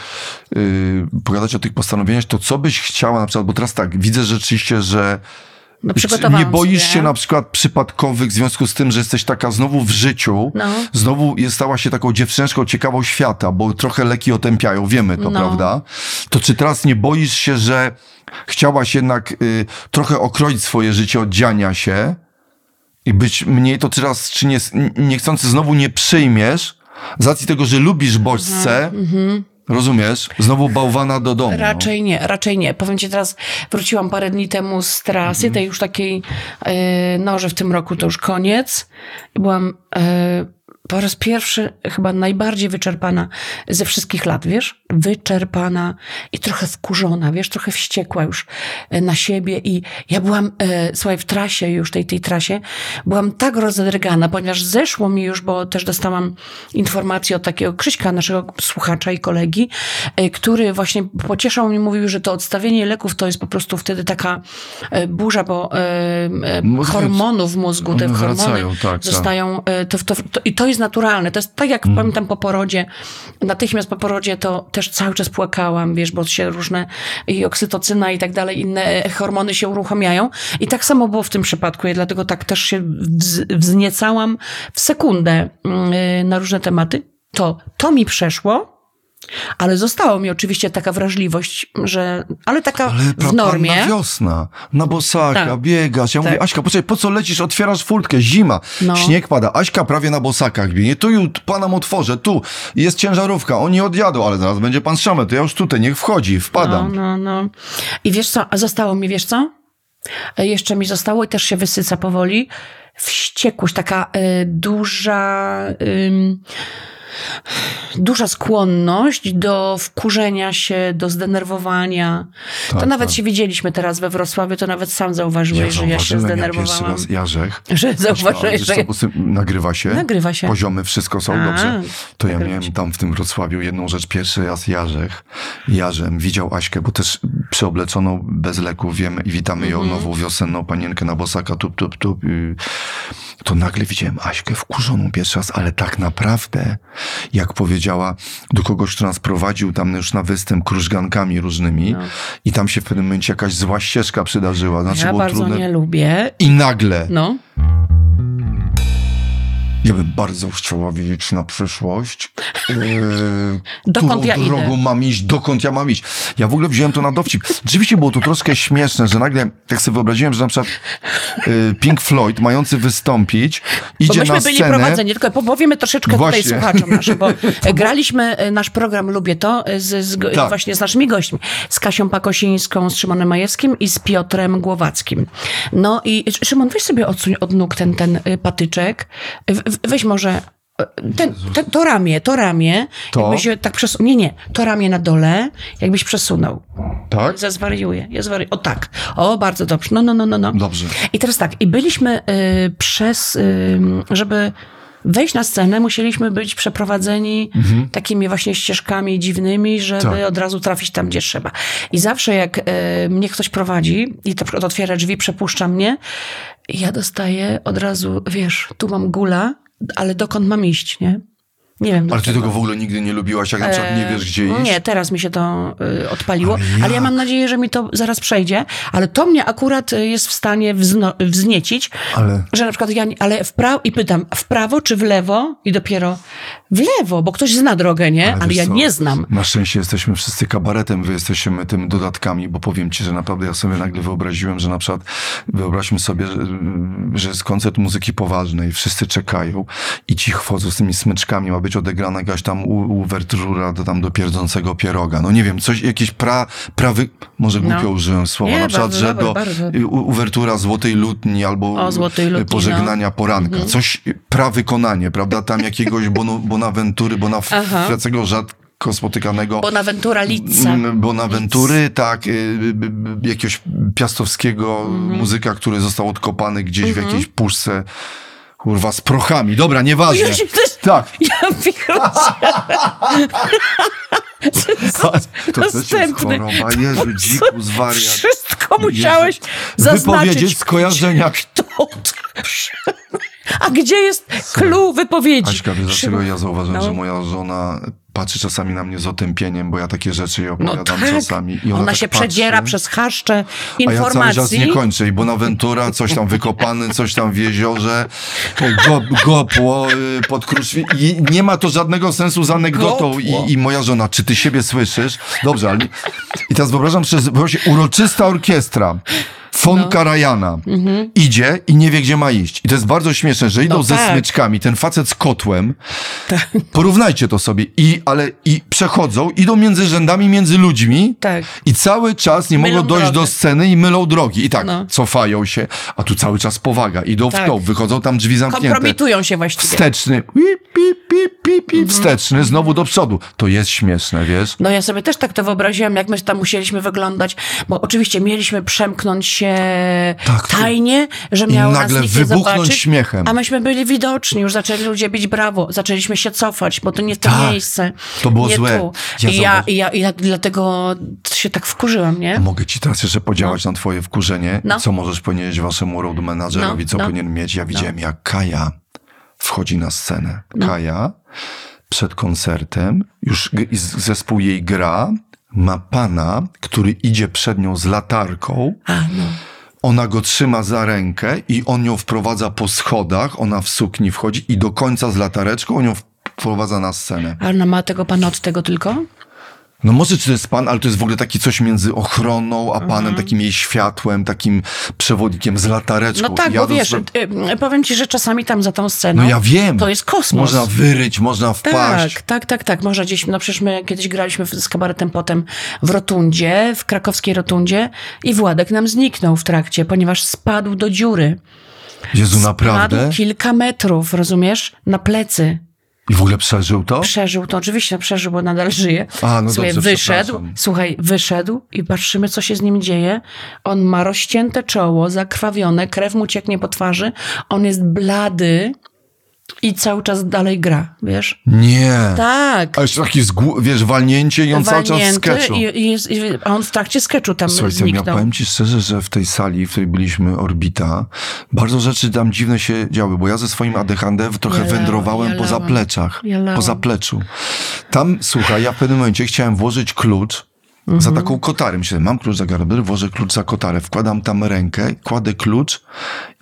y, pogadać o tych postanowieniach, to co byś chciała na przykład, bo teraz tak, widzę rzeczywiście, że No, nie boisz się na przykład przypadkowych w związku z tym, że jesteś taka znowu w życiu, No. znowu stała się taką dziewczyneczką ciekawą świata, bo trochę leki otępiają, wiemy to, No. prawda? To czy teraz nie boisz się, że chciałaś jednak y, trochę okroić swoje życie od dziania się i być mniej, to teraz czy nie, niechcący znowu nie przyjmiesz z racji tego, że lubisz bodźce, rozumiesz? Znowu bałwana do domu. no. Mhm, Raczej nie, raczej nie. Powiem ci teraz, wróciłam parę dni temu z trasy, tej już takiej, e, no, że w tym roku to już koniec. Byłam e, po raz pierwszy chyba najbardziej wyczerpana ze wszystkich lat, wiesz? Wyczerpana i trochę wkurzona, wiesz? Trochę wściekła już e, na siebie i ja byłam, e, słuchaj, w trasie już, tej, tej trasie, byłam tak rozedrgana, ponieważ zeszło mi już, bo też dostałam informację od takiego Krzyśka, naszego słuchacza i kolegi, e, który właśnie pocieszał mnie, mówił, że to odstawienie leków to jest po prostu wtedy taka e, burza, bo e, e, hormonów w mózgu, te hormony wracają, tak, tak. zostają, e, to, to, to, i to jest naturalne. To jest tak, jak Mm. pamiętam po porodzie, natychmiast po porodzie to też cały czas płakałam, wiesz, bo się różne i oksytocyna i tak dalej, inne hormony się uruchamiają. I tak samo było w tym przypadku. Ja dlatego tak też się wz, wzniecałam w sekundę mm, y, na różne tematy. To, to mi przeszło, ale została mi oczywiście taka wrażliwość, że, ale taka Ale w normie. panna wiosna, na bosaka, Tak. biegasz. Ja Tak. mówię, Aśka, poczekaj, po co lecisz? Otwierasz furtkę, zima, No. śnieg pada. Aśka prawie na bosakach biegnie. Tu panam otworzę, tu jest ciężarówka, oni odjadą, ale zaraz będzie pan szamę, to ja już tutaj, niech wchodzi, No, wpadam. no, no. I wiesz co, zostało mi, wiesz co? E, Jeszcze mi zostało i też się wysyca powoli. Wściekłość, taka y, duża... ym, duża skłonność do wkurzenia się, do zdenerwowania. to Tak, nawet tak. się widzieliśmy teraz we Wrocławiu, to nawet sam zauważyłeś, że ja się zauważyłem, jak pierwszy zdenerwowałam. raz Jarzech. Że zauważyłeś, że... Nagrywa się? Nagrywa się. Poziomy, wszystko są A, dobrze. To ja miałem się. tam w tym Wrocławiu jedną rzecz. Pierwszy raz Jarzech, Jarzem widział Aśkę, bo też przeobleczoną bez leku wiemy i witamy ją nową wiosenną panienkę na bosaka, tup, tup, tup. y, To nagle widziałem Aśkę wkurzoną pierwszy raz, ale tak naprawdę, jak powiedziała do kogoś, kto nas prowadził tam już na występ krużgankami różnymi No. i tam się w pewnym momencie jakaś zła ścieżka przydarzyła. Znaczy Ja bardzo trudne. nie lubię. I nagle No, Ja bym bardzo chciała wiedzieć na przyszłość, yy, Dokąd którą ja idę? drogą mam iść, dokąd ja mam iść. Ja w ogóle wziąłem to na dowcip. Rzeczywiście było to troszkę śmieszne, że nagle, tak sobie wyobraziłem, że na przykład yy, Pink Floyd, mający wystąpić, bo idzie myśmy na byli scenę. prowadzeni, tylko powiemy troszeczkę Właśnie. tutaj słuchaczom naszym, bo graliśmy e, nasz program Lubię To z, z, Tak. właśnie z naszymi gośćmi, z Kasią Pakosińską, z Szymonem Majewskim i z Piotrem Głowackim. No i Szymon, weź sobie odsuń od nóg ten, ten patyczek, w- weź może e, ten, te, to ramię, to ramię, To? jakbyś się tak przesunął, nie, nie, to ramię na dole, jakbyś przesunął. Tak? Ja zwariuję, ja zwariuję. O tak, o bardzo dobrze, no, no, no, no. no. Dobrze. I teraz tak, i byliśmy y, przez, y, żeby wejść na scenę, musieliśmy być przeprowadzeni takimi właśnie ścieżkami dziwnymi, żeby Mhm. Tak. od razu trafić tam, gdzie trzeba. I zawsze jak y, mnie ktoś prowadzi i to otwiera drzwi, przepuszcza mnie, ja dostaję od razu, wiesz, tu mam gula, ale dokąd mam iść, nie? Nie wiem. Ale ty tego w ogóle nigdy nie lubiłaś, jak na przykład nie wiesz, gdzie iść? E, Nie, teraz mi się to y, odpaliło, Ale ale, ja mam nadzieję, że mi to zaraz przejdzie, ale to mnie akurat y, jest w stanie wzno, wzniecić, Ale- że na przykład ja, ale w prawo, i pytam, w prawo czy w lewo? I dopiero w lewo, bo ktoś zna drogę, nie? Ale, wiesz ja co, nie znam. Na szczęście jesteśmy wszyscy kabaretem, wy jesteśmy tym dodatkami, bo powiem ci, że naprawdę ja sobie nagle wyobraziłem, że na przykład wyobraźmy sobie, że, że jest koncert muzyki poważnej, wszyscy czekają i ci wchodzą z tymi smyczkami, ma być odegrana jakaś tam uwertura do, tam do pierdzącego pieroga. No nie wiem, coś, jakieś pra, prawy, może głupio No. użyłem słowa, Nie, na przykład, bardzo że do bardzo. y, uwertura Złotej Lutni albo O, Złotej y, Lutni, pożegnania poranka. Mhm. Coś, prawykonanie, prawda? Tam jakiegoś Bono- Bonaventury, Aha. Bonafacego rzadko spotykanego Bonaventura Litza. Mm, Bonaventury, tak, y, y, y, jakiegoś piastowskiego Mhm. muzyka, który został odkopany gdzieś w jakiejś puszce, kurwa, z prochami. Dobra, nieważne. Ja się też- Tak. Ja To też jest Następny. choroba. Jezu, dziku, zwariat. Wszystko musiałeś zaznaczyć. Wypowiedzieć skojarzenia. To? A gdzie jest clue wypowiedzi? Aśka, wiesz dlaczego ja zauważyłem, No. że moja żona patrzy czasami na mnie z otępieniem, bo ja takie rzeczy jej No opowiadam tak. czasami. I ona, ona tak się patrzy. przedziera przez chaszcze A ja cały czas informacji. nie kończę. I Bonaventura, coś tam wykopany, coś tam w jeziorze, go, gopło y, pod kruszwi. I nie ma to żadnego sensu z anegdotą. I, I moja żona, czy ty siebie słyszysz? Dobrze, ale... I teraz wyobrażam sobie, uroczysta orkiestra. Von No. Karajana idzie i nie wie, gdzie ma iść. I to jest bardzo śmieszne, że idą No ze tak. smyczkami, ten facet z kotłem. Porównajcie to sobie. I, ale, I przechodzą, idą między rzędami, między ludźmi. Tak. I cały czas nie Mylą mogą dojść drogę. do sceny i mylą drogi. I tak, No. cofają się, a tu cały czas powaga. Idą w Tak. to, wychodzą tam drzwi zamknięte. Kompromitują się właściwie. Wsteczny, pip, pip, pip, pip, pip, wsteczny, znowu do przodu. To jest śmieszne, wiesz? No ja sobie też tak to wyobraziłam, jak my tam musieliśmy wyglądać, bo oczywiście mieliśmy przemknąć się Tak. tajnie, że I miał nagle nas nikt wybuchnąć zobaczyć, śmiechem. A myśmy byli widoczni, już zaczęli ludzie bić brawo, zaczęliśmy się cofać, bo to nie to Tak. miejsce. To było złe. Tu. Ja I, ja, i, ja, I ja dlatego się tak wkurzyłam, nie? Mogę ci teraz jeszcze podziałać na twoje wkurzenie. No. Co możesz powinieneś waszemu road managerowi, No, co no. powinien mieć. Ja widziałem, jak Kaja wchodzi na scenę. Kaja przed koncertem, już zespół jej gra, ma pana, który idzie przed nią z latarką. A, no. Ona go trzyma za rękę i on ją wprowadza po schodach, ona w sukni wchodzi i do końca z latareczką on ją wprowadza na scenę. A ona ma tego pana od tego tylko? No może czy to jest pan, ale to jest w ogóle taki coś między ochroną, a panem, takim jej światłem, takim przewodnikiem z latareczką. Mhm. No tak, bo wiesz, do- y, powiem ci, że czasami tam za tą sceną No ja wiem. to jest kosmos. Można wyryć, można wpaść. Tak, tak, tak, tak. Może gdzieś, no przecież my kiedyś graliśmy z kabaretem potem w Rotundzie, w krakowskiej Rotundzie i Władek nam zniknął w trakcie, ponieważ spadł do dziury. Jezu, naprawdę? Spadł kilka metrów, rozumiesz? Na plecy. I w ogóle przeżył to? Przeżył to, oczywiście przeżył, bo nadal żyje. A, no Słuchaj, dobrze, wyszedł, słuchaj, wyszedł i patrzymy, co się z nim dzieje. On ma rozcięte czoło, zakrwawione, krew mu cieknie po twarzy, on jest blady i cały czas dalej gra, wiesz? Nie. Tak. A jeszcze taki, zgłu- wiesz, walnięcie i on cały czas Walnięty sketchu. i, i, jest, i, a on w trakcie sketchu tam Słuchajcie, ja zniknął. powiem ci szczerze, że w tej sali, w której byliśmy, Orbita, bardzo rzeczy tam dziwne się działy, bo ja ze swoim ADHD trochę Ja wędrowałem ja po zapleczach, Ja po zapleczu. Tam, słuchaj, ja w pewnym momencie chciałem włożyć klucz za Mhm. taką kotarę. Myślę, mam klucz za garder, włożę klucz za kotarę, wkładam tam rękę, kładę klucz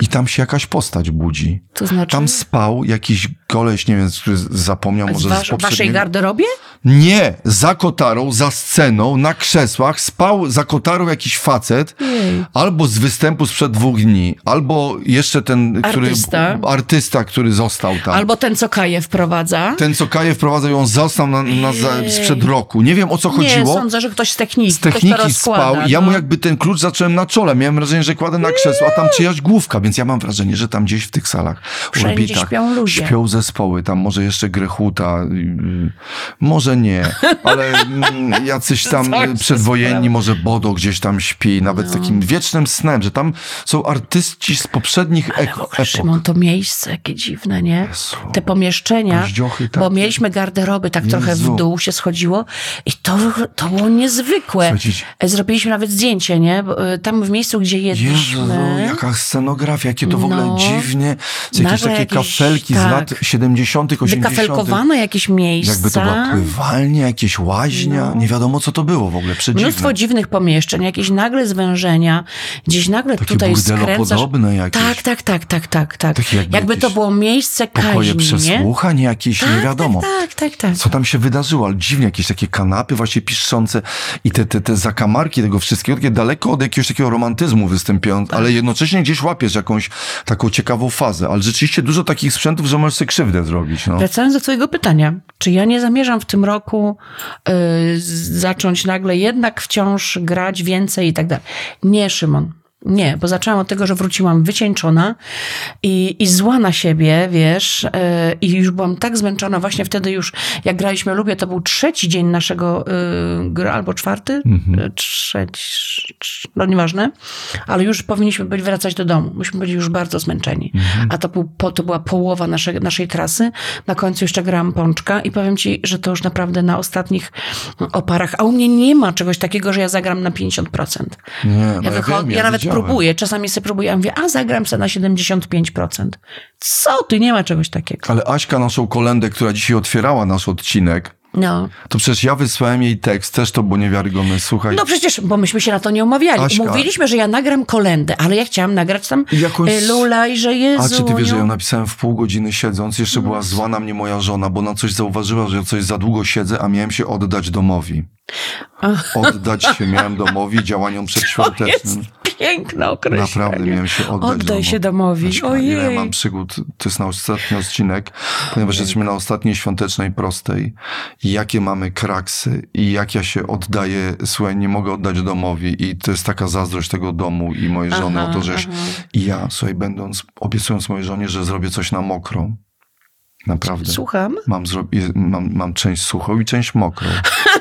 i tam się jakaś postać budzi. To znaczy? Tam spał jakiś koleś, nie wiem, który zapomniał, może wasz, z waszej garderobie? Nie, za kotarą, za sceną, na krzesłach spał za kotarą jakiś facet, Jej. albo z występu sprzed dwóch dni, albo jeszcze ten, który, Artysta. artysta, który został tam. Albo ten, co Kaję wprowadza? Ten, co Kaję wprowadzał, ją został na, na za, sprzed roku. Nie wiem, o co Nie, chodziło. sądzę, że ktoś z techniki. Z techniki spał i ja mu no. jakby ten klucz zacząłem na czole. Miałem wrażenie, że kładę na krzesło, a tam czyjaś główka, więc ja mam wrażenie, że tam gdzieś w tych salach, orbitach, śpią ludzie. śpią zespoły. Tam może jeszcze Grechuta, yy, może nie, ale mm, jacyś tam przedwojenni, może Bodo gdzieś tam śpi, nawet No. z takim wiecznym snem, że tam są artyści z poprzednich ek- epok. Szymon, to miejsce, jakie dziwne, nie? Jezu. Te pomieszczenia, Koździochy bo mieliśmy garderoby, tak trochę Jezu. w dół się schodziło i to, to było niezwykłe. Słuchajcie, E, Zrobiliśmy nawet zdjęcie, nie? E, Tam w miejscu, gdzie Jezu, jedliśmy. jaka scenografia, jakie to w ogóle No. dziwnie. Jakieś takie jakieś- kafelki z tak. lat 70., 80. Wykafelkowane jakieś miejsca. Jakby to była pływalnia, jakieś łaźnia. Nie wiadomo, co to było w ogóle. Przedziwne. Mnóstwo dziwnych pomieszczeń, jakieś nagle zwężenia, gdzieś nagle Takie tutaj skręcasz. jakieś. Tak, tak, tak, tak, tak, tak. Jakby jakby to było miejsce Pokoje kaźni, nie? przesłuchań jakieś, Tak, nie wiadomo. Tak, tak, tak, tak. Co tam się wydarzyło, ale dziwnie, jakieś takie kanapy właśnie piszczące i te, te, te zakamarki tego wszystkiego, takie daleko od jakiegoś takiego romantyzmu występują, Tak. ale jednocześnie gdzieś łapiesz jakąś taką ciekawą fazę, ale rzeczywiście dużo takich sprzętów, że możesz sobie krzywdę zrobić, no. Wracając do twojego pytania, czy ja nie zamierzam w tym roku y, zacząć nagle jednak wciąż grać więcej i tak dalej? Nie, Szymon. Nie, bo zaczęłam od tego, że wróciłam wycieńczona i, i zła na siebie, wiesz, y, i już byłam tak zmęczona. Właśnie wtedy już, jak graliśmy Lubię, to był trzeci dzień naszego y, gry, albo czwarty, y, trzeci, trz- no nieważne, ale już powinniśmy być wracać do domu. Myśmy byli już bardzo zmęczeni. A to, był, po, to była połowa naszej, naszej trasy. Na końcu jeszcze grałam pączka i powiem ci, że to już naprawdę na ostatnich oparach. A u mnie nie ma czegoś takiego, że ja zagram na 50%. Nie, no Ja, ja, wiem, ja, ja nawet. Próbuję, czasami sobie próbuję, a mówię, a zagram sobie na 75%. Co ty, nie ma czegoś takiego. Ale Aśka, naszą kolendę, która dzisiaj otwierała nasz odcinek, No. to przecież ja wysłałem jej tekst, też to było niewiarygodne, słuchaj. No przecież, bo myśmy się na to nie umawiali. Aśka. Mówiliśmy, że ja nagram kolendę, ale ja chciałam nagrać tam Jakąś- e, Lula i że Jezu. A czy ty wiesz, że ją napisałem w pół godziny siedząc? Jeszcze była zła na mnie moja żona, bo na coś zauważyła, że ja coś za długo siedzę, a miałem się oddać domowi. Oddać się miałem domowi działaniom przedświątecznym. Piękne określenie. Naprawdę miałem się oddać Oddaj domowi. się domowi. Aśka, Ojej. Ile ja mam przygód, to jest na ostatni odcinek, ponieważ jesteśmy na ostatniej świątecznej prostej jakie mamy kraksy i jak ja się oddaję, słuchaj, nie mogę oddać domowi i to jest taka zazdrość tego domu i mojej żony Aha, o to, że aha. i ja, słuchaj, będąc, obiecując mojej żonie, że zrobię coś na mokro. Naprawdę. Słucham. Mam, mam, mam część suchą i część mokrą.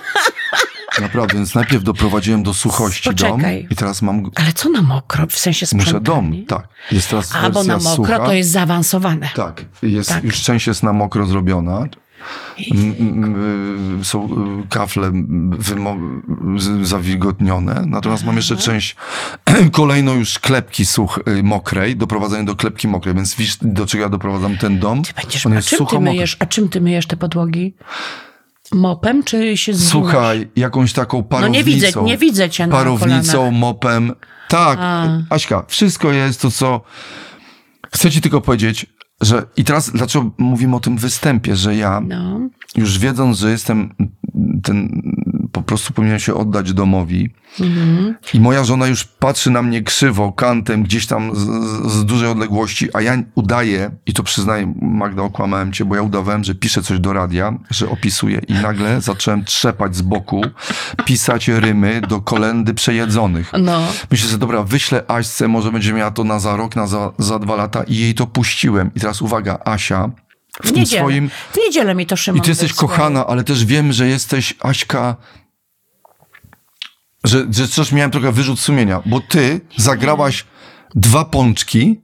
Naprawdę, więc najpierw doprowadziłem do suchości Poczekaj. dom i teraz mam... Ale co na mokro? W sensie Muszę sprzątanie? dom, tak. Jest teraz A, bo na mokro sucha. to jest zaawansowane. Tak, jest, Tak. już część jest na mokro zrobiona. Y, Są y, kafle zawilgotnione. Natomiast mam jeszcze część kolejną już klepki such, y, mokrej, doprowadzenie do klepki mokrej, więc widzisz, do czego ja doprowadzam ten dom? Ty będziesz, On a jest czym ty sucho mokry. myjesz, a czym ty myjesz te podłogi? Mopem czy się zwinasz? Słuchaj, jakąś taką No parownicą. nie widzę, nie widzę cię na Parownicą, kolanach. mopem. Tak, A. Aśka, wszystko jest to, co... Chcę ci tylko powiedzieć, że... I teraz, dlaczego mówimy o tym występie, że ja... No. już wiedząc, że jestem ten, po prostu powinienem się oddać domowi. I moja żona już patrzy na mnie krzywo, kantem, gdzieś tam z, z, dużej odległości, a ja udaję, i to przyznaję, Magda, okłamałem cię, bo ja udawałem, że piszę coś do radia, że opisuję i nagle zacząłem trzepać z boku, pisać rymy do kolendy przejedzonych. No. Myślę sobie, dobra, wyślę Aśce, może będzie miała to na za rok, na za, za dwa lata i jej to puściłem. I teraz uwaga, Asia w W tym niedzielę. swoim... W niedzielę mi to Szymon I ty jesteś kochana, ale też wiem, że jesteś, Aśka, że, że też miałem trochę wyrzut sumienia, bo ty zagrałaś dwa pączki,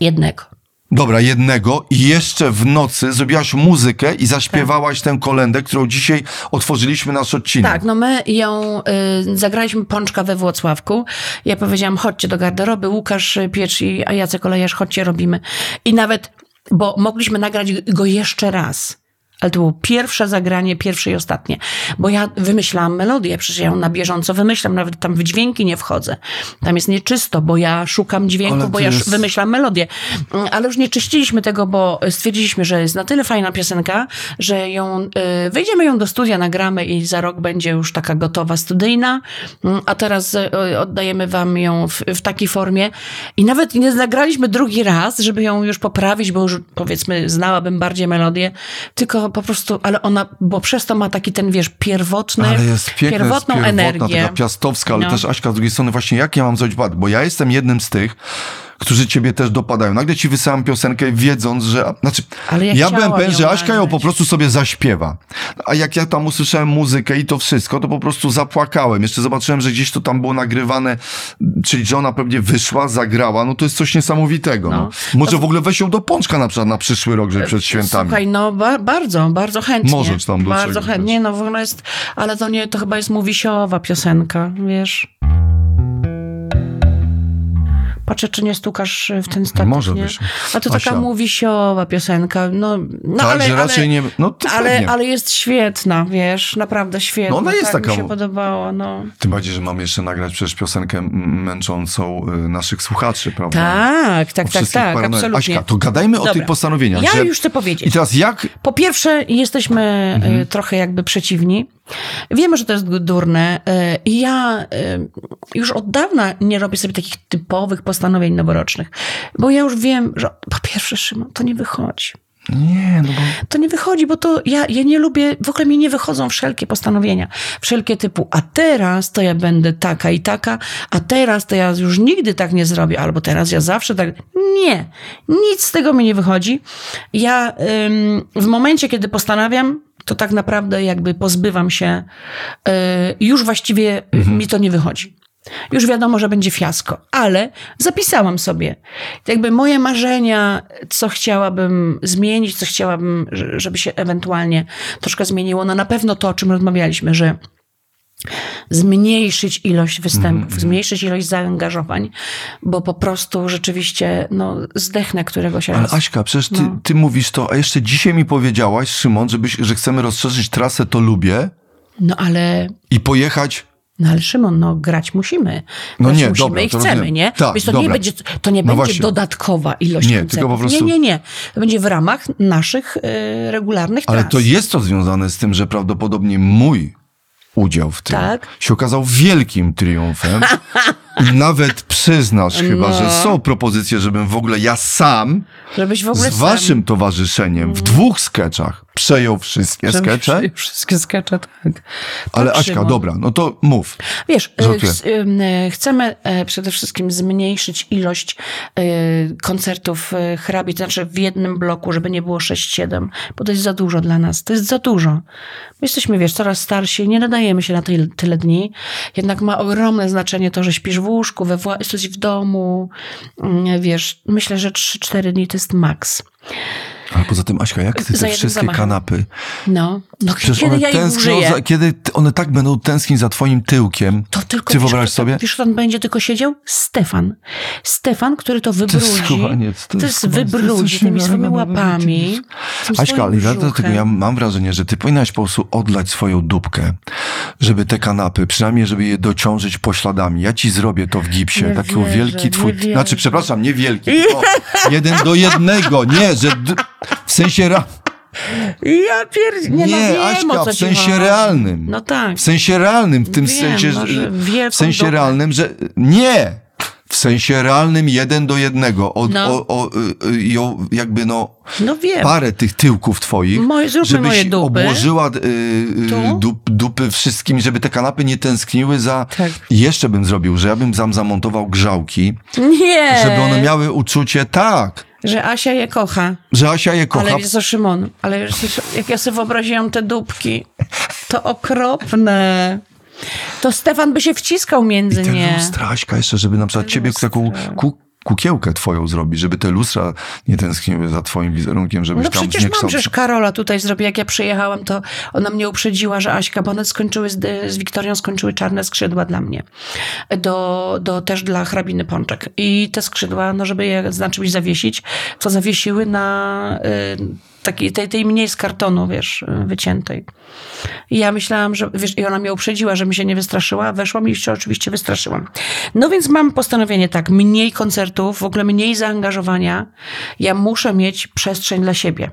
Jednego. dobra, jednego i jeszcze w nocy zrobiłaś muzykę i zaśpiewałaś tę kolendę, którą dzisiaj otworzyliśmy nasz odcinek. Tak, no my ją y, zagraliśmy pączka we Włocławku. Ja powiedziałam, chodźcie do garderoby, Łukasz y, Piecz i Jacek Olejarz, chodźcie, robimy. I nawet, bo mogliśmy nagrać go jeszcze raz. Ale to było pierwsze zagranie, pierwsze i ostatnie. Bo ja wymyślałam melodię, przecież ja ją na bieżąco wymyślam, nawet tam w dźwięki nie wchodzę. Tam jest nieczysto, bo ja szukam dźwięku, bo ja jest- wymyślam melodię. Mm, Ale już nie czyściliśmy tego, bo stwierdziliśmy, że jest na tyle fajna piosenka, że ją, y, wejdziemy ją do studia, nagramy i za rok będzie już taka gotowa studyjna, Mm, a teraz y, oddajemy wam ją w, w takiej formie i nawet nie nagraliśmy drugi raz, żeby ją już poprawić, bo już powiedzmy znałabym bardziej melodię, tylko po prostu, ale ona, bo przez to ma taki ten, wiesz, pierwotny, Ale jest piękna, jest pierwotną pierwotna, energię. taka piastowska, ale No. też Aśka z drugiej strony właśnie jak ja mam zrobić bad, bo ja jestem jednym z tych, którzy ciebie też dopadają. Nagle ci wysyłam piosenkę wiedząc, że... Znaczy, Ale ja ja byłem pewien, że Aśka ją po prostu sobie zaśpiewa. A jak ja tam usłyszałem muzykę i to wszystko, to po prostu zapłakałem. Jeszcze zobaczyłem, że gdzieś to tam było nagrywane, czyli że ona pewnie wyszła, zagrała, no to jest coś niesamowitego. No. No. Może w ogóle weź ją do pączka na przykład na przyszły rok, żeby przed świętami. Słuchaj, no ba- bardzo, bardzo chętnie. Możesz tam do Bardzo chętnie, no w ogóle jest, ale to nie, to chyba jest mówisiowa piosenka, wiesz. Patrzę, czy nie stukasz w ten statek, Może nie? być. A to Asia. taka mówisiowa piosenka, no, no tak, ale, że raczej ale, nie... No ale, ale jest świetna, wiesz, naprawdę świetna. No ona jest tak taka- mi się podobała, no. Tym bardziej, że mam jeszcze nagrać przecież piosenkę męczącą y, naszych słuchaczy, prawda? Tak, O tak, tak, tak, absolutnie. Aśka, to gadajmy o Dobra. tych postanowieniach. Ja że... już chcę I powiedzieć. teraz jak... Po pierwsze, jesteśmy Mhm. e, trochę jakby przeciwni. Wiemy, że to jest durne. e, I ja e, już od dawna nie robię sobie takich typowych postanowień noworocznych, bo ja już wiem, że po pierwsze, Szymon, to nie wychodzi. Nie, no bo... To nie wychodzi, bo to ja, ja nie lubię, w ogóle mi nie wychodzą wszelkie postanowienia. Wszelkie typu, a teraz to ja będę taka i taka, a teraz to ja już nigdy tak nie zrobię, albo teraz ja zawsze tak. Nie, nic z tego mi nie wychodzi. Ja ym, w momencie, kiedy postanawiam, to tak naprawdę jakby pozbywam się, y, już właściwie mi to nie wychodzi. Już wiadomo, że będzie fiasko, ale zapisałam sobie jakby moje marzenia, co chciałabym zmienić, co chciałabym, że- żeby się ewentualnie troszkę zmieniło. No na pewno to, o czym rozmawialiśmy, że zmniejszyć ilość występów, zmniejszyć ilość zaangażowań, bo po prostu rzeczywiście no, zdechnę któregoś Ale razu. Aśka, przecież ty, No. ty mówisz to, a jeszcze dzisiaj mi powiedziałaś, Szymon, żebyś, że chcemy rozszerzyć trasę To Lubię No ale i pojechać... No ale Szymon, no grać musimy. No grać nie, musimy dobra, i chcemy, rozumiem. nie? Tak, Więc to nie będzie, to nie No będzie właśnie. dodatkowa ilość Nie, koncertów. tylko po prostu- Nie, nie, nie. To będzie w ramach naszych y, regularnych Ale tras. to jest to związane z tym, że prawdopodobnie mój udział w tym Tak. się okazał wielkim triumfem. I nawet przyznasz chyba, No. że są propozycje, żebym w ogóle ja sam Żebyś w ogóle z sam- waszym towarzyszeniem w dwóch sketchach przejął wszystkie żebyś skecze. przy- Wszystkie skecze, tak. Ale Tak, Aśka, dobra, no to mów. Wiesz, ch- ym, e, chcemy e, przede wszystkim zmniejszyć ilość e, koncertów e, hrabi, to znaczy w jednym bloku, żeby nie było 6-7, bo to jest za dużo dla nas. To jest za dużo. My jesteśmy, wiesz, coraz starsi, nie nadajemy się na tyle, tyle dni. Jednak ma ogromne znaczenie to, że śpisz w łóżku, we jesteś w domu. Mm, Wiesz, myślę, że 3-4 dni to jest maks. Ale poza tym, Aśka, jak ty te wszystkie zamachem. kanapy, No, no przecież kiedy one ja tęsknią, za, kiedy one tak będą tęsknić za twoim tyłkiem. to tylko Ty wyobraź sobie? Wiesz, tam będzie tylko siedział? Stefan. Stefan, który to To wybrudzi. jest to To jest jest chowaniec, to jest wybrudzi coś tymi swoimi niewiarygodnego. łapami. Aśka, ale ja dlatego ja mam wrażenie, że ty powinnaś po prostu odlać swoją dupkę, żeby te kanapy, przynajmniej żeby je dociążyć pośladami. Ja ci zrobię to w gipsie. Nie Taki wierzę, wielki twój... Znaczy, przepraszam, nie wielki, jeden do jednego. Nie, że. W sensie... Ra... Ja pierd... Nie, Nie, no wiem, Aśka, o w sensie realnym. No tak. W sensie realnym, w tym Wiem, sensie, no, że w sensie realnym, że nie. W sensie realnym jeden do jednego. O, No. o, o, y, y, o, jakby no No wiem. parę tych tyłków twoich, Moje- żebyś moje dupy. obłożyła y, y, dup, dupy wszystkim, żeby te kanapy nie tęskniły za... Tak. Jeszcze bym zrobił, że ja bym tam zamontował grzałki, Nie. żeby one miały uczucie, tak, Że Asia je kocha. Że Asia je kocha. Ale wiesz co, Szymon, ale jak ja sobie wyobraziłam te dupki, to okropne. To Stefan by się wciskał między Te nie. lustra, Aśka, jeszcze, żeby na przykład ciebie taką ku, kukiełkę twoją zrobić, żeby te lustra nie tęskniły za twoim wizerunkiem, żebyś No tam przecież mam, przecież Karola tutaj zrobiła. Jak ja przyjechałam, to ona mnie uprzedziła, że Aśka, bo one skończyły z, z Wiktorią, skończyły czarne skrzydła dla mnie. Do, do, też dla hrabiny Pączek. I te skrzydła, no żeby je na czymś zawiesić, to zawiesiły na y, takiej, tej, tej mniej z kartonu, wiesz, wyciętej. I ja myślałam, że, wiesz, i ona mnie uprzedziła, że mi się nie wystraszyła. Weszłam i się oczywiście wystraszyłam. No więc mam postanowienie tak, mniej koncertów, w ogóle mniej zaangażowania. Ja muszę mieć przestrzeń dla siebie.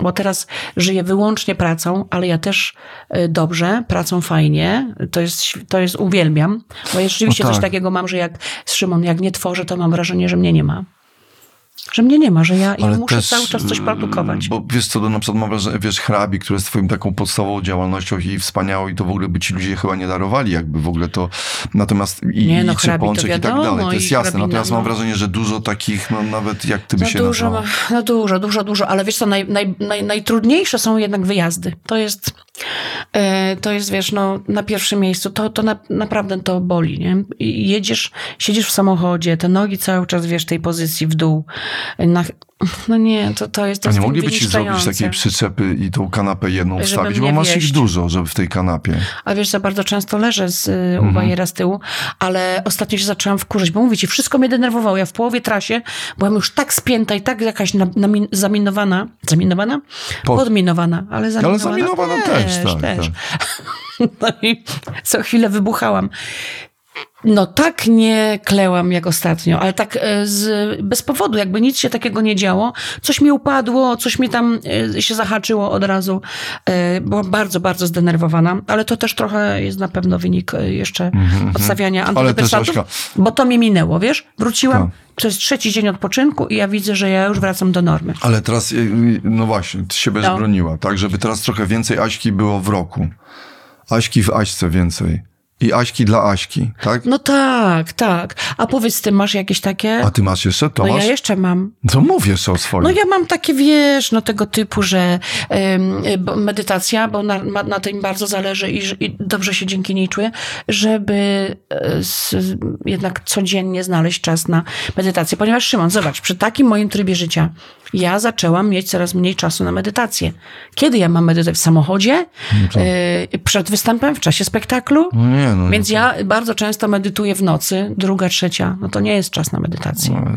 Bo teraz żyję wyłącznie pracą, ale ja też y, dobrze, pracą fajnie. To jest, to jest uwielbiam. Bo ja rzeczywiście No tak. coś takiego mam, że jak Szymon, jak nie tworzę, to mam wrażenie, że mnie nie ma. Że mnie nie ma, że ja, ja muszę też, cały czas coś y, produkować. Bo wiesz co, na przykład mam wrażenie, wiesz, hrabi, które jest twoim taką podstawową działalnością i wspaniałą i to w ogóle by ci ludzie chyba nie darowali, jakby w ogóle to, natomiast i, Nie, no, i i tak dalej, to jest jasne, hrabina, natomiast mam wrażenie, że dużo takich, no nawet jak ty by No się dużo, no dużo, dużo, dużo, ale wiesz co, naj, naj, naj, najtrudniejsze są jednak wyjazdy. To jest, to jest wiesz, no na pierwszym miejscu, to, to na, naprawdę to boli, nie? Jedziesz, siedzisz w samochodzie, te nogi cały czas, wiesz, tej pozycji w dół. Na, no nie, to, to jest to A nie mogliby ci zrobić takiej przyczepy i tą kanapę jedną Żeby wstawić, bo masz ich wieść. dużo, żeby w tej kanapie. A wiesz, za bardzo często leżę z, y, Mhm. u bajera z tyłu, ale ostatnio się zaczęłam wkurzać, bo mówię ci, wszystko mnie denerwowało. Ja w połowie trasie byłam już tak spięta i tak jakaś na, namin, zaminowana. Zaminowana? Pod- Podminowana, ale zaminowana, zaminowana też, tak, też. No i co chwilę wybuchałam. No tak nie klełam jak ostatnio, ale tak e, z, bez powodu, jakby nic się takiego nie działo. Coś mi upadło, coś mi tam e, się zahaczyło od razu. E, Byłam bardzo, bardzo zdenerwowana, ale to też trochę jest na pewno wynik jeszcze odstawiania Mhm, Ale też, antydepresantów, bo to mi minęło, wiesz? Wróciłam, Tak. to jest trzeci dzień odpoczynku i ja widzę, że ja już wracam do normy. Ale teraz, no właśnie, ty się będziesz No. broniła, tak? Żeby teraz trochę więcej Aśki było w roku. Aśki w Aśce więcej. I Aśki dla Aśki, tak? No tak, tak. A powiedz, ty masz jakieś takie? A ty masz jeszcze? To No masz? ja jeszcze mam. To mów jeszcze o swoim. No ja mam takie, wiesz, no tego typu, że y, bo medytacja, bo na, na tym bardzo zależy i, i dobrze się dzięki niej czuję, żeby e, s, jednak codziennie znaleźć czas na medytację. Ponieważ Szymon, zobacz, przy takim moim trybie życia ja zaczęłam mieć coraz mniej czasu na medytację. Kiedy ja mam medytować? W samochodzie? E, przed występem? W czasie spektaklu? No nie, no. Więc ja bardzo często medytuję w nocy, druga, trzecia. No to nie jest czas na medytację. No.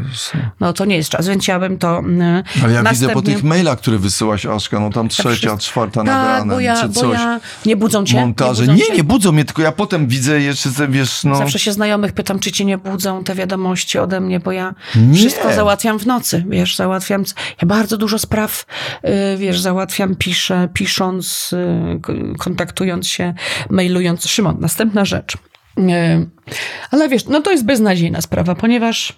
No to nie jest czas, więc ja bym to mm, Ale ja widzę następnie... po tych mailach, które wysyłaś, Aszka, no tam trzecia, czwarta nad Tak, ranem, bo ja, czy bo coś. ja... Nie budzą cię? Montaże. Nie, Nie, budzą nie, cię? budzą mnie, tylko ja potem widzę jeszcze, wiesz, no... Zawsze się znajomych pytam, czy cię nie budzą te wiadomości ode mnie, bo ja Nie. wszystko załatwiam w nocy, wiesz, załatwiam, ja bardzo dużo spraw, y, wiesz, załatwiam, piszę, pisząc, y, kontaktując się, mailując. Szymon, następna rzecz. Y, Ale wiesz, no to jest beznadziejna sprawa, ponieważ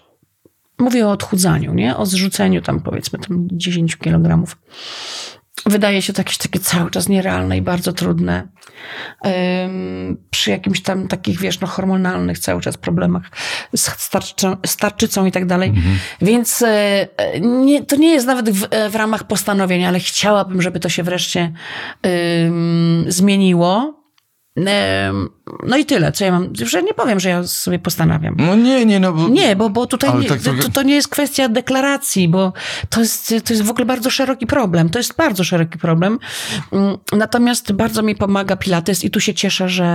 mówię o odchudzaniu, nie? O zrzuceniu tam powiedzmy tam 10 kilogramów. Wydaje się to jakieś takie cały czas nierealne i bardzo trudne. Ym, przy jakimś tam takich, wiesz, no hormonalnych cały czas problemach z starczą, starczycą i tak dalej. Więc e, e, nie, to nie jest nawet w, e, w ramach postanowienia, ale chciałabym, żeby to się wreszcie zmieniło. No i tyle, co ja mam, że nie powiem, że ja sobie postanawiam. No nie, nie, no bo... Nie, bo, bo tutaj nie, tak to, trochę- to nie jest kwestia deklaracji, bo to jest, to jest w ogóle bardzo szeroki problem. To jest bardzo szeroki problem. Mm, Natomiast bardzo mi pomaga Pilates i tu się cieszę, że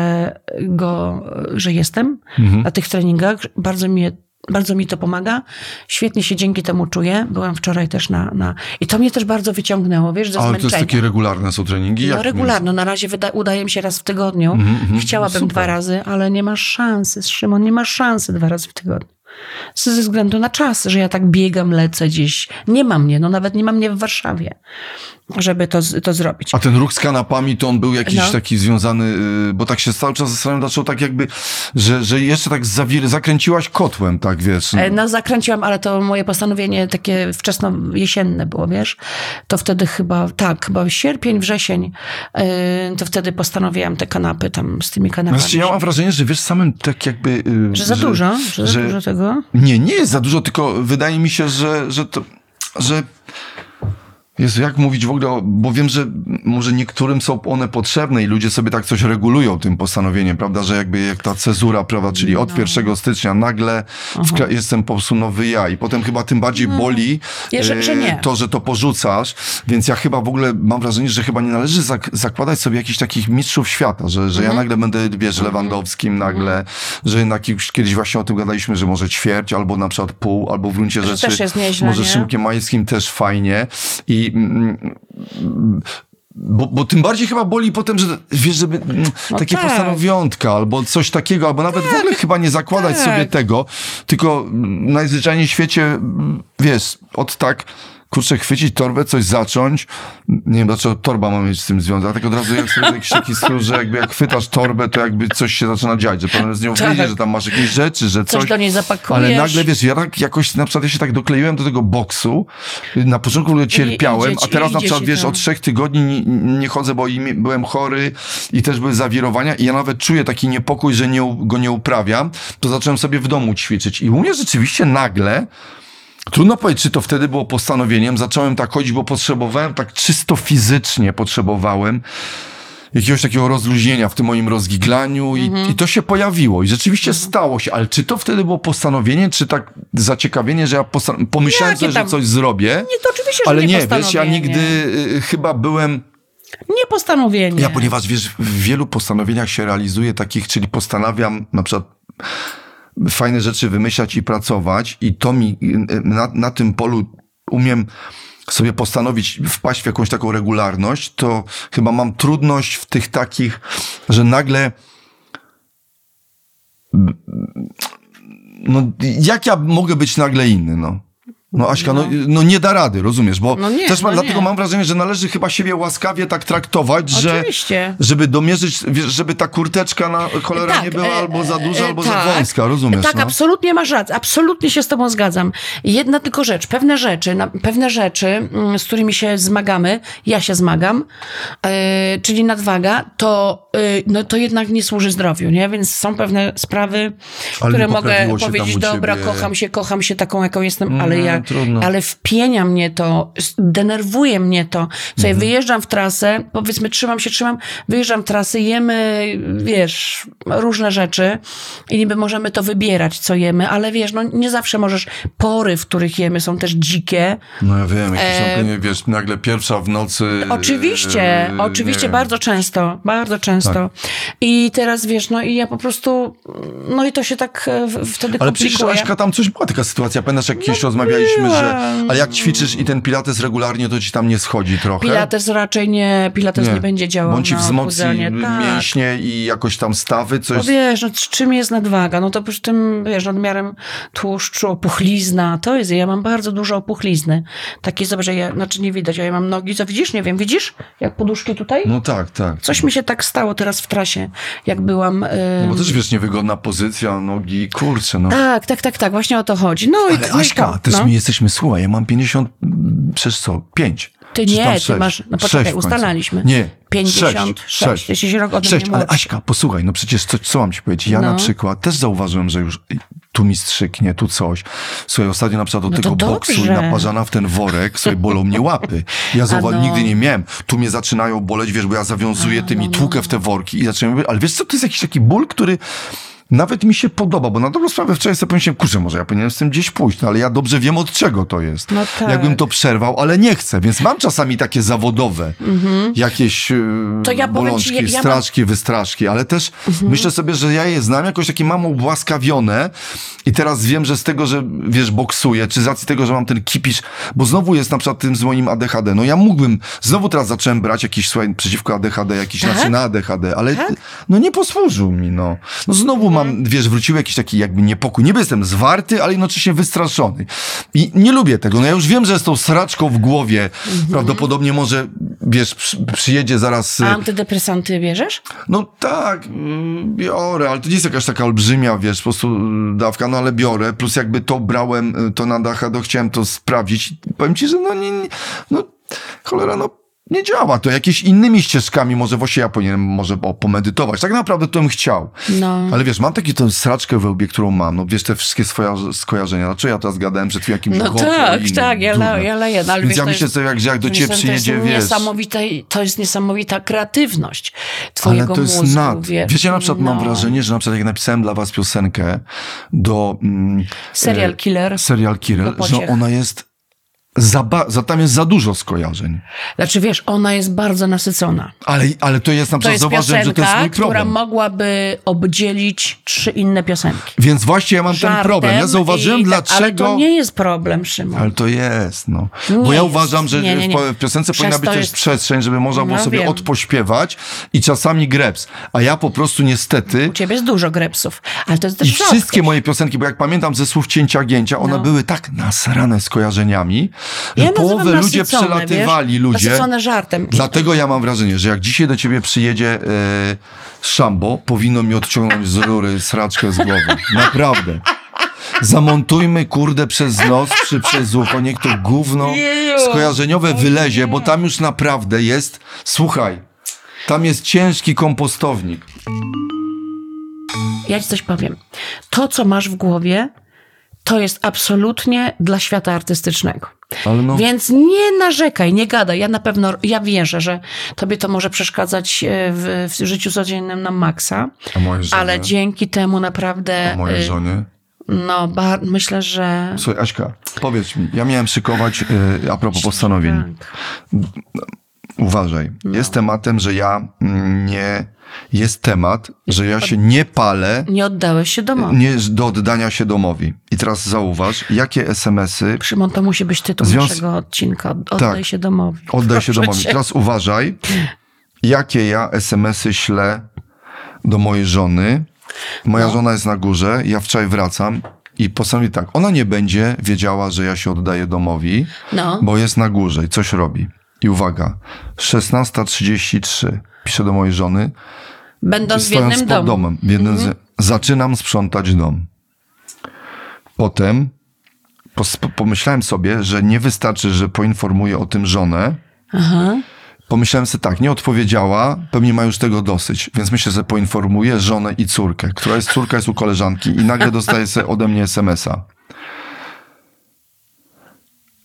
go, że jestem Mhm. na tych treningach. Bardzo mi, bardzo mi to pomaga. Świetnie się dzięki temu czuję. Byłam wczoraj też na, na... I to mnie też bardzo wyciągnęło, wiesz, ze Ale to jest takie regularne są treningi? No Jak regularno, na razie wyda- udaje mi się raz w tygodniu. Mhm, Chciałabym super. dwa razy, ale nie masz szansy, Szymon, nie masz szansy dwa razy w tygodniu. Ze względu na czas, że ja tak biegam, lecę gdzieś. Nie ma mnie, no nawet nie ma mnie w Warszawie, żeby to, to zrobić. A ten ruch z kanapami, to on był jakiś No. taki związany, y, bo tak się cały czas zastanawiam, dlaczego tak jakby, że, że jeszcze tak zawir- zakręciłaś kotłem, tak wiesz. E, No zakręciłam, ale to moje postanowienie takie wczesno jesienne było, wiesz? To wtedy chyba, tak, chyba sierpień, wrzesień, e, to wtedy postanowiłam te kanapy tam z tymi kanapami. Znaczy, ja mam wrażenie, że wiesz, samym tak jakby... y, Że za dużo, że za że- dużo tego. Nie, nie jest za dużo, tylko wydaje mi się, że, że to... że Jezu, jak mówić w ogóle, bo wiem, że może niektórym są one potrzebne i ludzie sobie tak coś regulują tym postanowieniem, prawda, że jakby jak ta cezura, prawda, czyli od 1 stycznia nagle wkra- jestem po prostu nowy ja i potem chyba tym bardziej boli Ja, że- e, nie. to, że to porzucasz, więc ja chyba w ogóle mam wrażenie, że chyba nie należy zak- zakładać sobie jakichś takich mistrzów świata, że, że Mhm. ja nagle będę, wiesz, Lewandowskim nagle, że jednak już kiedyś właśnie o tym gadaliśmy, że może ćwierć, albo na przykład pół, albo w gruncie rzeczy może? Szymkiem Majskim też fajnie i bo, bo tym bardziej chyba boli potem, że wiesz, żeby mm, No takie tak. postanowiątka albo coś takiego, albo nawet w ogóle chyba nie zakładać tak. sobie tego, tylko najzwyczajniej w świecie, wiesz, od tak kurczę, chwycić torbę, coś zacząć. Nie wiem, dlaczego torba ma mieć z tym związek. Tak od razu jak sobie jakiś taki skrót, że jakby jak chwytasz torbę, to jakby coś się zaczyna dziać, że potem z nią Tak. wyjdzie, że tam masz jakieś rzeczy, że coś. Coś do niej zapakujesz. Ale nagle, wiesz, ja tak jakoś, na przykład ja się tak dokleiłem do tego boksu, na początku cierpiałem, idzie a teraz na przykład, wiesz, to. od trzech tygodni nie, nie chodzę, bo i mi- byłem chory i też były zawirowania i ja nawet czuję taki niepokój, że nie, go nie uprawiam, to zacząłem sobie w domu ćwiczyć i u mnie rzeczywiście nagle Trudno powiedzieć, czy to wtedy było postanowieniem. Zacząłem tak chodzić, bo potrzebowałem, tak czysto fizycznie potrzebowałem jakiegoś takiego rozluźnienia w tym moim rozgiglaniu i, Mhm. i to się pojawiło. I rzeczywiście stało się, ale czy to wtedy było postanowienie, czy tak zaciekawienie, że ja pomyślałem sobie, że coś zrobię? Nie, to oczywiście, że ale nie nie, wiesz, ja nigdy y, chyba byłem Nie postanowienie. ja, ponieważ wiesz, w wielu postanowieniach się realizuje takich, czyli postanawiam na przykład fajne rzeczy wymyślać i pracować i to mi na, na tym polu umiem sobie postanowić wpaść w jakąś taką regularność, to chyba mam trudność w tych takich, że nagle no jak ja mogę być nagle inny, no? No Aśka, no, no nie da rady, rozumiesz, bo No nie, też ma, no dlatego nie. mam wrażenie, że należy chyba siebie łaskawie tak traktować, że Oczywiście. żeby domierzyć, żeby ta kurteczka na cholera nie była e, albo za duża, e, albo tak. za wąska, rozumiesz? Tak, no? absolutnie masz rację, absolutnie się z tobą zgadzam. Jedna tylko rzecz, pewne rzeczy, na, pewne rzeczy, mm, z którymi się zmagamy, ja się zmagam, e, czyli nadwaga, to, e, no, to jednak nie służy zdrowiu, nie? Więc są pewne sprawy, Ale które mogę powiedzieć, dobra, ciebie. kocham się, kocham się taką, jaką jestem, ale Mhm, ja, trudno. ale wpienia mnie to, denerwuje mnie to. Słuchaj, Mhm. wyjeżdżam w trasę, powiedzmy, trzymam się, trzymam, wyjeżdżam w trasę, jemy, wiesz, różne rzeczy i niby możemy to wybierać, co jemy, ale wiesz, no nie zawsze możesz, pory, w których jemy są też dzikie. No ja wiem, jakieś E, tam, wiesz, nagle pierwsza w nocy. Oczywiście, e, oczywiście, bardzo często, bardzo często. I teraz wiesz, no i ja po prostu, no i to się tak e, wtedy Ale przecież komplikuje. Aśka, tam coś była taka sytuacja, pamiętasz jak kiedyś rozmawialiśmy, była. że ale jak ćwiczysz i ten pilates regularnie, to ci tam nie schodzi trochę? Pilates raczej nie, Pilates nie, będzie działał ci na wzmocni. Tak. mięśnie i jakoś tam stawy, No coś... wiesz, no, czym jest nadwaga? No to przy tym, wiesz, nadmiarem tłuszczu, opuchlizna, to jest, ja mam bardzo dużo opuchlizny. Takie, zobacz, ja, znaczy nie widać, a ja mam nogi, co widzisz? Nie wiem, widzisz? Jak poduszki tutaj? No tak, tak. Coś mi się tak stało teraz w trasie, jak byłam... y, No bo też wiesz, niewygodna pozycja, nogi, kurczę, no. Tak, tak, tak, tak, właśnie o to chodzi. No i Ale no i Aśka, to, też no. My jesteśmy, słuchaj, ja mam 50, mm, przez co? 5. Ty nie, ty sześć? masz- no poczekaj, ustalaliśmy. Nie, 56. sześć, Jesteś rok ode mnie 6, ale. Aśka, posłuchaj, no przecież co, co mam ci powiedzieć? Ja No. na przykład też zauważyłem, że już tu mi strzyknie, tu coś. Słuchaj, ostatnio na przykład od No tego boksu naparzana w ten worek, sobie bolą mnie łapy. Ja zauważyłem, no. nigdy nie miałem. Tu mnie zaczynają boleć, wiesz, bo ja zawiązuję tym no, i tłukę w te worki i zaczynam, ale wiesz co, to jest jakiś taki ból, który nawet mi się podoba, bo na dobrą sprawę wczoraj sobie pomyślałem, kurczę, może ja powinienem z tym gdzieś pójść, no ale ja dobrze wiem od czego to jest. No tak. Jakbym to przerwał, ale nie chcę, więc mam czasami takie zawodowe jakieś yy, Mhm. To ja bolączki, ci, ja- mam- straszki, wystraszki, ale też myślę sobie, że ja je znam jakoś takie mam ubłaskawione i teraz wiem, że z tego, że wiesz, boksuję, czy z racji tego, że mam ten kipisz, bo znowu jest na przykład tym z moim ADHD, no ja mógłbym, znowu teraz zacząłem brać jakiś, słuchaj, przeciwko ADHD, jakiś, Tak? na ADHD, ale Tak? no nie posłużył mi, no. No znowu mam, wiesz, wrócił jakiś taki jakby niepokój, niby jestem zwarty, ale jednocześnie wystraszony. I nie lubię tego, no ja już wiem, że z tą sraczką w głowie. Prawdopodobnie może, wiesz, przy, przyjedzie zaraz... A antydepresanty bierzesz? no tak, mm, biorę, ale to nie jest jakaś taka olbrzymia, wiesz, po prostu dawka, no ale biorę, plus jakby to brałem, y, to na dachę, to chciałem to sprawdzić. Powiem ci, że no nie, nie no cholera, no nie działa. To jakieś innymi ścieżkami, może właśnie ja powinienem może o, pomedytować. Tak naprawdę to bym chciał. No. Ale wiesz, mam taki tę sraczkę we łbie, którą mam. No wiesz, te wszystkie swoje skojarzenia. Dlaczego ja teraz gadałem przed chwilą jakimś No tak, innym tak, ja, ja leję. No, ale Więc wiesz, ja myślę sobie, jak, że jak do ciebie Wiesz, przyjedzie, to jest wiesz... Niesamowite, to jest niesamowita kreatywność Ale twojego to jest mózgu. nad. wie- Wiecie, na przykład mam no. wrażenie, że na przykład jak napisałem dla was piosenkę do... Mm, Serial e, Killer. Serial Killer, że ona jest... Za, za, tam jest za dużo skojarzeń. Znaczy wiesz, ona jest bardzo nasycona. Ale, ale to jest na przykład, zauważyłem, że to jest mój która problem. mogłaby obdzielić trzy inne piosenki. Więc właśnie ja mam ten Żartem problem. Ja zauważyłem, i, dlaczego... Ale to nie jest problem, Szymon. Ale to jest, no. Bo Nie ja jest. uważam, że Nie, nie, nie. w piosence Przez powinna być też jest- przestrzeń, żeby można było No, sobie wiem. odpośpiewać i czasami greps. A ja po prostu niestety... U ciebie jest dużo grepsów, ale to jest też I wszystkie moje piosenki, bo jak pamiętam ze słów cięcia gięcia, one No. były tak nasrane skojarzeniami, że Ja połowę ludzie przelatywali wiesz? ludzie. Nasycone żartem. Dlatego ja mam wrażenie, że jak dzisiaj do ciebie przyjedzie e, Szambo, powinno mi odciągnąć z rury sraczkę z głowy. Naprawdę. Zamontujmy kurde przez nos czy przez ucho, niech to gówno skojarzeniowe wylezie, bo tam już naprawdę jest, słuchaj, tam jest ciężki kompostownik. Ja ci coś powiem. To, co masz w głowie, to jest absolutnie dla świata artystycznego. No, Więc nie narzekaj, nie gadaj. Ja na pewno, ja wierzę, że tobie to może przeszkadzać e, w, w życiu codziennym na maksa, ale dzięki temu naprawdę, a mojej e, żonie. no, myślę, że... Słuchaj, Aśka, powiedz mi, ja miałem szykować, y, a propos postanowień. Tak. Uważaj, No. jest tematem, że ja nie, jest temat, że ja się nie palę Nie oddałeś się domowi. nie, do oddania się domowi. I teraz zauważ, jakie SMS-y Szymon, to musi być tytuł Związ- naszego odcinka. Od- Oddaj Tak. się domowi. oddaj się domowi. cię. Teraz uważaj, jakie ja SMS-y ślę do mojej żony. Moja No. żona jest na górze, ja wczoraj wracam i postanowi tak, ona nie będzie wiedziała, że ja się oddaję domowi, No. bo jest na górze i coś robi. I uwaga, 16.33 piszę do mojej żony, Będąc w jednym domu. domem. W jednym z... Zaczynam sprzątać dom. Potem pomyślałem sobie, że nie wystarczy, że poinformuję o tym żonę. Aha. Pomyślałem sobie tak, nie odpowiedziała, pewnie ma już tego dosyć, więc myślę, że poinformuję żonę i córkę, która jest córka jest u koleżanki i nagle dostaje sobie ode mnie SMS-a.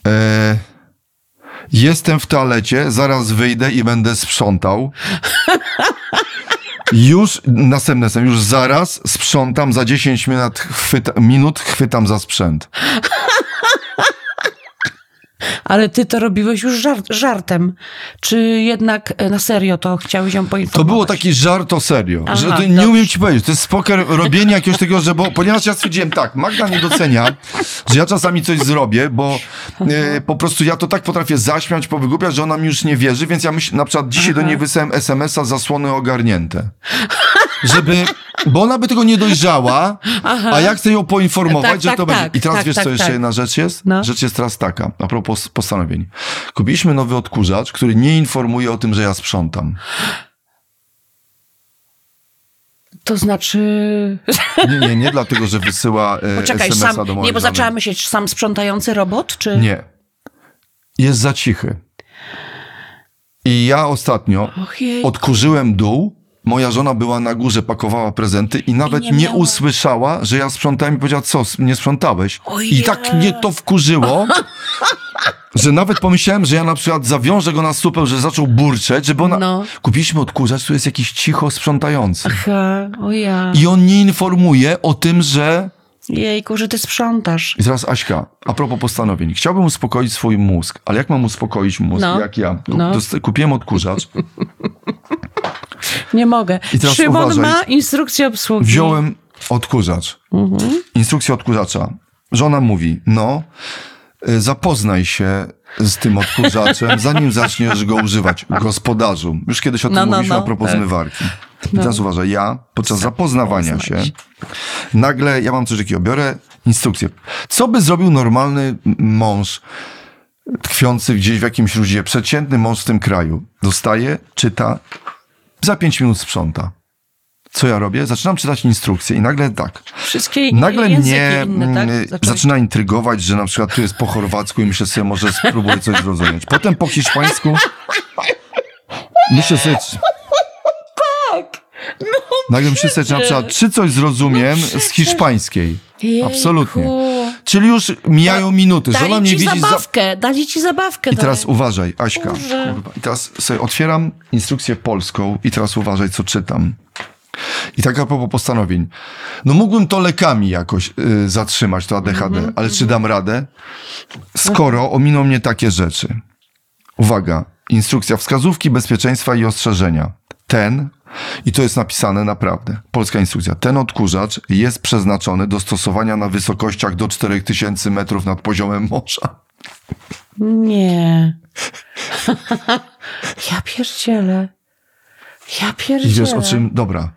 E, jestem w toalecie, zaraz wyjdę i będę sprzątał. Już, następne są, już zaraz sprzątam, za 10 minut, chwyta, minut chwytam za sprzęt. Ale ty to robiłeś już żart, żartem. Czy jednak e, na serio to chciałeś ją To poinformować? było taki żart o serio, Aha, że to, nie dobrze. umiem ci powiedzieć, to jest poker robienie jakiegoś tego, że bo, ponieważ ja stwierdziłem tak, Magda nie docenia, że ja czasami coś zrobię, bo e, po prostu ja to tak potrafię zaśmiać, powygłupiać, że ona mi już nie wierzy, więc ja myślę, na przykład dzisiaj do niej wysłałem SMS-a zasłony ogarnięte. Żeby, bo ona by tego nie dojrzała, a ja chcę ją poinformować, Tak, że tak, to będzie. tak, I teraz tak, wiesz, tak, co jeszcze tak. jedna rzecz jest? No. Rzecz jest teraz taka, a propos postanowień. Kupiliśmy nowy odkurzacz, który nie informuje o tym, że ja sprzątam. To znaczy... Nie, nie, nie dlatego, że wysyła e, Poczekaj, SMS-a sam, do mojej nie, bo żony. zaczęłam myśleć, sam sprzątający robot, czy... Nie. Jest za cichy. I ja ostatnio Ojej. odkurzyłem dół, moja żona była na górze, pakowała prezenty i nawet nie nie, miała- usłyszała, że ja sprzątałem i powiedziała, co, nie sprzątałeś? Ojej. I tak mnie to wkurzyło, że nawet pomyślałem, że ja na przykład zawiążę go na supę, że zaczął burczeć, żeby ona... No. Kupiliśmy odkurzacz, tu jest jakiś cicho sprzątający. Aha, o ja. I on nie informuje o tym, że... Jejku, że ty sprzątasz. I teraz Aśka, a propos postanowień. Chciałbym uspokoić swój mózg, ale jak mam uspokoić mózg, No. jak ja? Kup, No. dost- Kupiłem odkurzacz, Nie mogę. I teraz Szymon uważaj. ma instrukcję obsługi. wziąłem odkurzacz, instrukcję odkurzacza. Żona mówi, no, y, zapoznaj się z tym odkurzaczem, zanim zaczniesz go używać. Gospodarzu. Już kiedyś o tym No, no, mówiliśmy no, a propos tak. zmywarki. I teraz uważaj, ja podczas zapoznawania się, nagle ja mam coś takiego, biorę instrukcję. Co by zrobił normalny mąż tkwiący gdzieś w jakimś ludzie, przeciętny mąż w tym kraju? Dostaje, czyta, za pięć minut sprząta. Co ja robię? Zaczynam czytać instrukcje i nagle tak. Wszystkie Nagle mnie inne, tak? mm, Zacząłeś- zaczyna intrygować, że na przykład tu jest po chorwacku i myślę sobie, może spróbuję coś zrozumieć. Potem po hiszpańsku myślę sobie, czy- nagle myślę czy na przykład, czy coś zrozumiem z hiszpańskiej. Absolutnie. Jejku. Czyli już mijają minuty, że ona Dali mnie ci widzi za... zabawkę, dali ci zabawkę. I teraz dali. uważaj, Aśka. Kurwa. I teraz sobie otwieram instrukcję polską i teraz uważaj, co czytam. I tak a propos postanowień. No mógłbym to lekami jakoś y, zatrzymać, to ADHD, Mhm, ale czy dam radę? Skoro ominą mnie takie rzeczy. Uwaga, instrukcja wskazówki bezpieczeństwa i ostrzeżenia. Ten, i to jest napisane naprawdę, polska instrukcja, ten odkurzacz jest przeznaczony do stosowania na wysokościach do 4000 metrów nad poziomem morza. Nie. ja pierdzielę. Ja pierdzielę. wiesz o czym, dobra.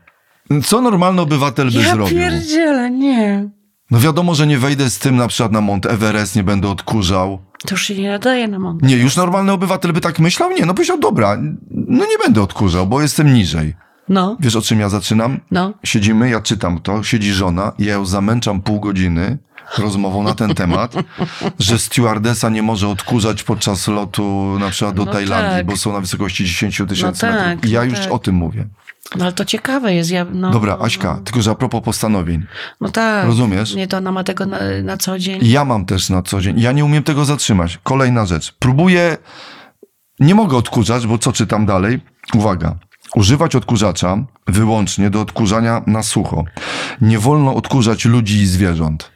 Co normalny obywatel by Ja zrobił? pierdzielę, nie. No wiadomo, że nie wejdę z tym na przykład na Mont Everest, nie będę odkurzał. To już się nie nadaje na mądre. Nie, już normalny obywatel by tak myślał? Nie, no powiedział, dobra, no nie będę odkurzał, bo jestem niżej. No, Wiesz o czym ja zaczynam? no. Siedzimy, ja czytam to, siedzi żona ja ją zamęczam pół godziny rozmową na ten temat, że stewardesa nie może odkurzać podczas lotu na przykład do No Tajlandii, tak. bo są na wysokości 10 tysięcy No tak, metrów. Ja no już tak. o tym mówię. No ale to ciekawe jest. Ja, no, Dobra, Aśka, tylko że a propos postanowień. No tak. Rozumiesz? Nie, to ona ma tego na, na co dzień. Ja mam też na co dzień. Ja nie umiem tego zatrzymać. Kolejna rzecz. Próbuję. Nie mogę odkurzać, bo co czytam dalej? Uwaga. Używać odkurzacza wyłącznie do odkurzania na sucho. Nie wolno odkurzać ludzi i zwierząt.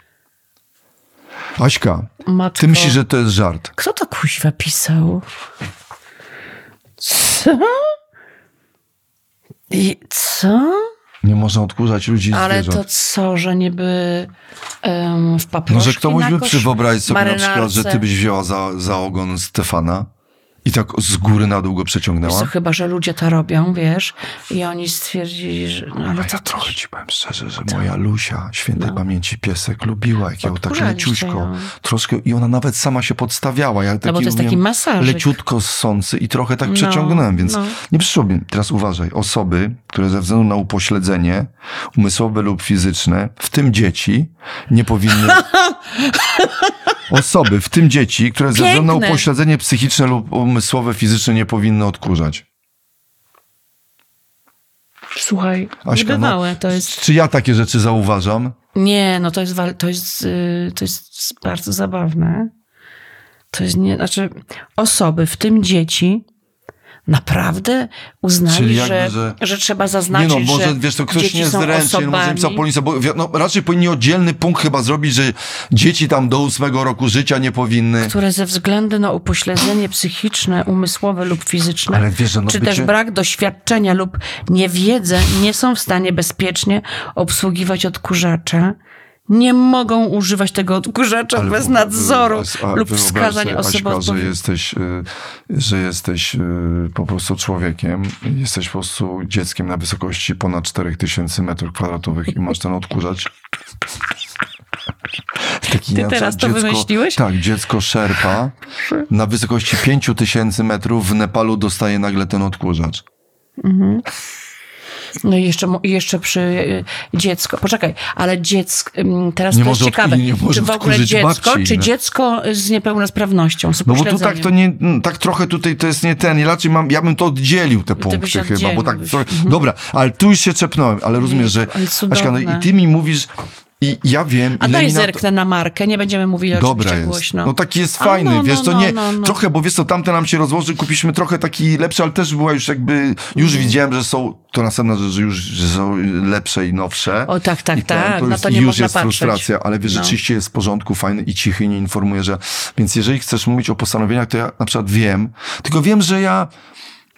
Aśka, Matko. ty myślisz, że to jest żart. Kto to kuźwa pisał? Co? I co? Nie można odkurzać ludzi Ale zwierząt. to co, że niby um, w No, paproszki że na przy wyobrazić sobie na przykład, że marynarce? ty byś wzięła za, za ogon Stefana i tak z góry na dół go Wiesz przeciągnęła. co, chyba, że ludzie to robią, wiesz, i oni stwierdzili, że... No, ale ja trochę ci powiem szczerze, że moja Lusia, świętej No. pamięci piesek, lubiła, jak ją tak leciuśko, troszkę, i ona nawet sama się podstawiała. Ja taki, No bo to jest taki masażyk. Leciutko ssący i trochę tak No, przeciągnąłem, więc no. nie przyszło mi. Teraz uważaj, osoby, które ze względu na upośledzenie umysłowe lub fizyczne, w tym dzieci, nie powinny... Osoby, w tym dzieci, które ze względu na Piękne. upośledzenie psychiczne lub umysłowe, fizyczne nie powinny odkurzać. Słuchaj, Aśka, niebywałe no, to jest... Czy ja takie rzeczy zauważam? Nie, no to jest, to jest, y, to jest bardzo zabawne. To jest nie, znaczy osoby, w tym dzieci, naprawdę uznali, Czyli jakby, że, że- że... trzeba Nie zaznaczyć, no, może że wiesz, to ktoś dzieci nie są zręcznie, no może osobami, cała policja, bo wi- no, raczej powinni oddzielny punkt chyba zrobić, że dzieci tam do ósmego roku życia nie powinny. które ze względu na upośledzenie psychiczne, umysłowe lub fizyczne, wiesz, no czy bycie- też brak doświadczenia lub niewiedzę, nie są w stanie bezpiecznie obsługiwać odkurzacza, nie mogą używać tego odkurzacza Ale bez nadzoru a- a lub wskazań osoby Aśka, że jesteś, y, że jesteś y, po prostu człowiekiem, jesteś po prostu dzieckiem na wysokości ponad 4000 metrów kwadratowych i masz ten odkurzacz. Taki, Ty teraz to wymyśliłeś? Tak, dziecko szerpa na wysokości 5000 metrów w Nepalu dostaje nagle ten odkurzacz. I jeszcze, mu- i jeszcze przy y, dziecko. Poczekaj, ale dziecko, teraz Nie to jest ciekawe. czy w ogóle dziecko, czy no. dziecko z niepełnosprawnością, z No bo tu tak to nie, mm, tak trochę tutaj to jest nie ten, ja raczej mam, ja bym to oddzielił te punkty chyba, bo tak, trochę, dobra, ale tu już się czepnąłem, ale rozumiesz, że, Aśka, no i ty mi mówisz, i ja wiem, A daj zerknę na markę, nie będziemy mówili Dobra oczywiście jest. głośno. No taki jest fajny, no, wiesz, no, to no, nie, no, no. trochę, bo wiesz co, tamte nam się rozłoży, kupiliśmy trochę taki lepszy, ale też była już jakby, już Mhm. widziałem, że są, to następna rzecz, że już że są lepsze i nowsze. O, tak, tak, tak, to jest, to nie już można jest patrzeć. frustracja, ale wiesz, No. rzeczywiście jest w porządku, fajny i cichy, i nie informuje, że, więc jeżeli chcesz mówić o postanowieniach, to ja na przykład wiem, tylko wiem, że ja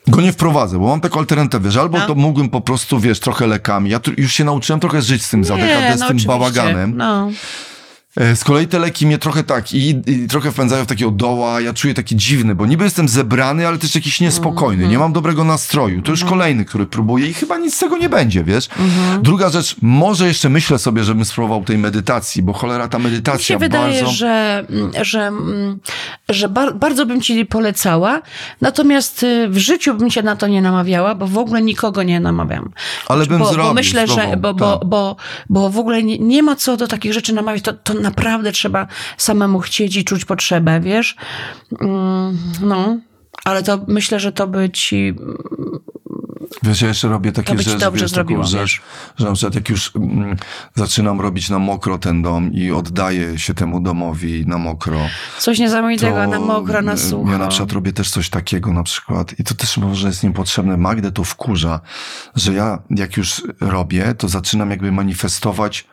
go nie wprowadzę, bo mam taką alternatywę, że albo No. to mógłbym po prostu, wiesz, trochę lekami. Ja tu już się nauczyłem trochę żyć z tym z ADHD, z tym oczywiście. bałaganem. No. E, Z kolei te leki mnie trochę tak i, i trochę wpędzają w takiego doła, ja czuję taki dziwny, bo niby jestem zebrany, ale też jakiś niespokojny, Mhm. nie mam dobrego nastroju. To już kolejny, który próbuję i chyba nic z tego nie będzie, wiesz? Mhm. Druga rzecz, może jeszcze myślę sobie, żebym spróbował tej medytacji, bo cholera ta Mi się medytacja wydaje, bardzo... że, że, że bar, bardzo bym ci polecała, natomiast y, w życiu bym cię na to nie namawiała, bo w ogóle nikogo nie namawiam. Ale bym bo, zrobił, bo myślę, że bo, bo, tak. bo, bo w ogóle nie, nie ma co do takich rzeczy namawiać, to, to naprawdę trzeba samemu chcieć i czuć potrzebę, wiesz? Mm, No. Ale to myślę, że to by ci Wiesz, ja jeszcze robię takie rzeczy, dobrze wiesz, zrobiło, taką rzecz, że na przykład jak już mm, zaczynam robić na mokro ten dom i oddaję się temu domowi na mokro, coś niesamowitego na mokro, na mm, sucho. Ja na przykład robię też coś takiego na przykład i to też może jest niepotrzebne. Magdę to wkurza, że ja jak już robię, to zaczynam jakby manifestować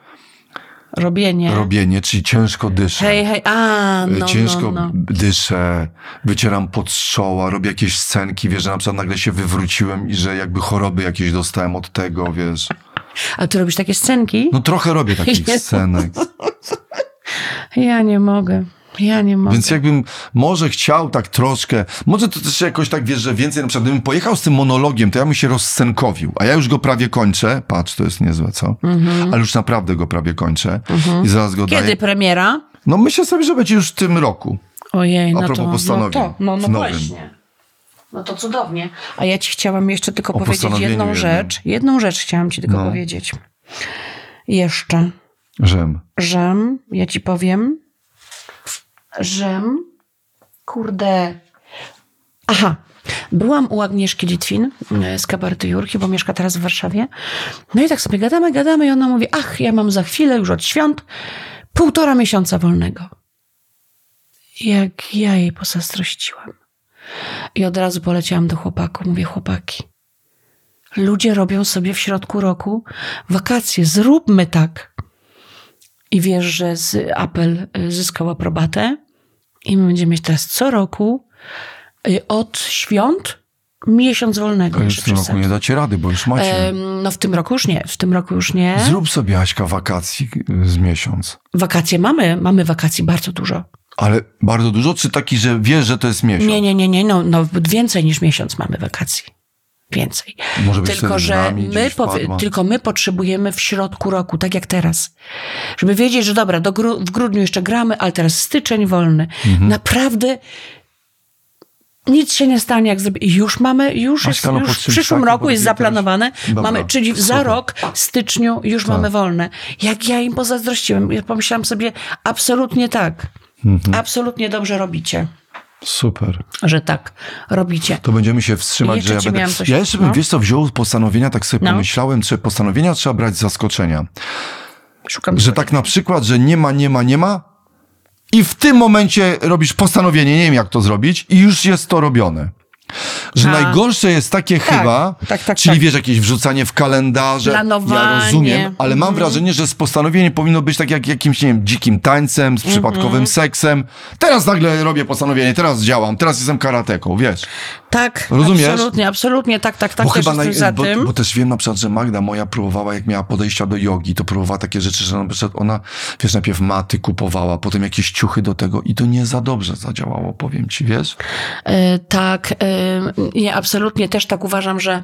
Robienie. robienie, czyli ciężko dyszę. Hej, hej, a, no, ciężko no, no. dyszę, wycieram pod czoła, robię jakieś scenki, wiesz, że na przykład nagle się wywróciłem i że jakby choroby jakieś dostałem od tego, wiesz. A ty robisz takie scenki? No trochę robię takich Jezu. scenek. Ja nie mogę. Ja nie mogę. Więc jakbym może chciał tak troszkę, może to też jakoś tak, wiesz, że więcej, na przykład gdybym pojechał z tym monologiem, to ja bym się rozscenkowił, a ja już go prawie kończę. Patrz, to jest niezłe, co? Ale już naprawdę go prawie kończę i zaraz go Mhm. Kiedy daję. premiera? No myślę sobie, że będzie już w tym roku. Ojej, A no propos to, no to, no, no właśnie. No to cudownie. A ja ci chciałam jeszcze tylko O powiedzieć jedną jednym. rzecz. Jedną rzecz chciałam ci tylko No. powiedzieć. Jeszcze, Żem. że ja ci powiem, że kurde. Aha. Byłam u Agnieszki Litwin e, z kabaretu Jurki, bo mieszka teraz w Warszawie. No i tak sobie gadamy, gadamy i ona mówi, ach, ja mam za chwilę, już od świąt, półtora miesiąca wolnego. Jak ja jej pozazdrościłam. I od razu poleciałam do chłopaków. Mówię, chłopaki, ludzie robią sobie w środku roku wakacje, zróbmy tak. I wiesz, że z apel y, zyskał aprobatę i my będziemy mieć teraz co roku y, od świąt miesiąc wolnego. Już w tym roku nie dacie rady, bo już macie. Em, No w tym roku już nie, w tym roku już nie. Zrób sobie Aśka wakacji y, z miesiąc. Wakacje mamy, mamy wakacji bardzo dużo. Ale bardzo dużo, czy taki, że wiesz, że to jest miesiąc? Nie, nie, nie, nie, no, no więcej niż miesiąc mamy wakacji. Więcej. Może Tylko, że my, tylko my potrzebujemy w środku roku, tak jak teraz. Żeby wiedzieć, że dobra, do gru- w grudniu jeszcze gramy, ale teraz styczeń wolny. Mhm. Naprawdę nic się nie stanie, jak zrobi. Już mamy, już, jest, już w przyszłym szlaki, roku jest zaplanowane. Dobra, mamy, czyli za super. Tak. rok, w styczniu już mamy wolne. Jak ja im pozazdrościłem. Ja pomyślałam sobie, absolutnie tak. Mhm. Absolutnie dobrze robicie Super. że tak robicie. To będziemy się wstrzymać, że ja będę... coś- ja jeszcze bym, no. wiesz co, wziął postanowienia, tak sobie No. pomyślałem, że postanowienia trzeba brać z zaskoczenia. Szukam Że tak na przykład, że nie ma, nie ma, nie ma i w tym momencie robisz postanowienie, nie wiem jak to zrobić i już jest to robione. Że A. najgorsze jest takie chyba, tak, tak, czyli tak. wiesz, jakieś wrzucanie w kalendarze. Ja Planowanie. rozumiem, ale mam Mhm. wrażenie, że postanowienie powinno być tak jak jakimś, nie wiem, dzikim tańcem, z przypadkowym Mhm. seksem. Teraz nagle robię postanowienie, teraz działam, teraz jestem karateką, wiesz. Tak, Rozumiesz? absolutnie, absolutnie, tak, tak, tak, bo też chyba jestem za bo, tym. bo też wiem na przykład, że Magda moja próbowała, jak miała podejścia do jogi, to próbowała takie rzeczy, że na przykład ona, wiesz, najpierw maty kupowała, potem jakieś ciuchy do tego i to nie za dobrze zadziałało, powiem ci, wiesz? E, tak, e, nie, absolutnie też tak uważam, że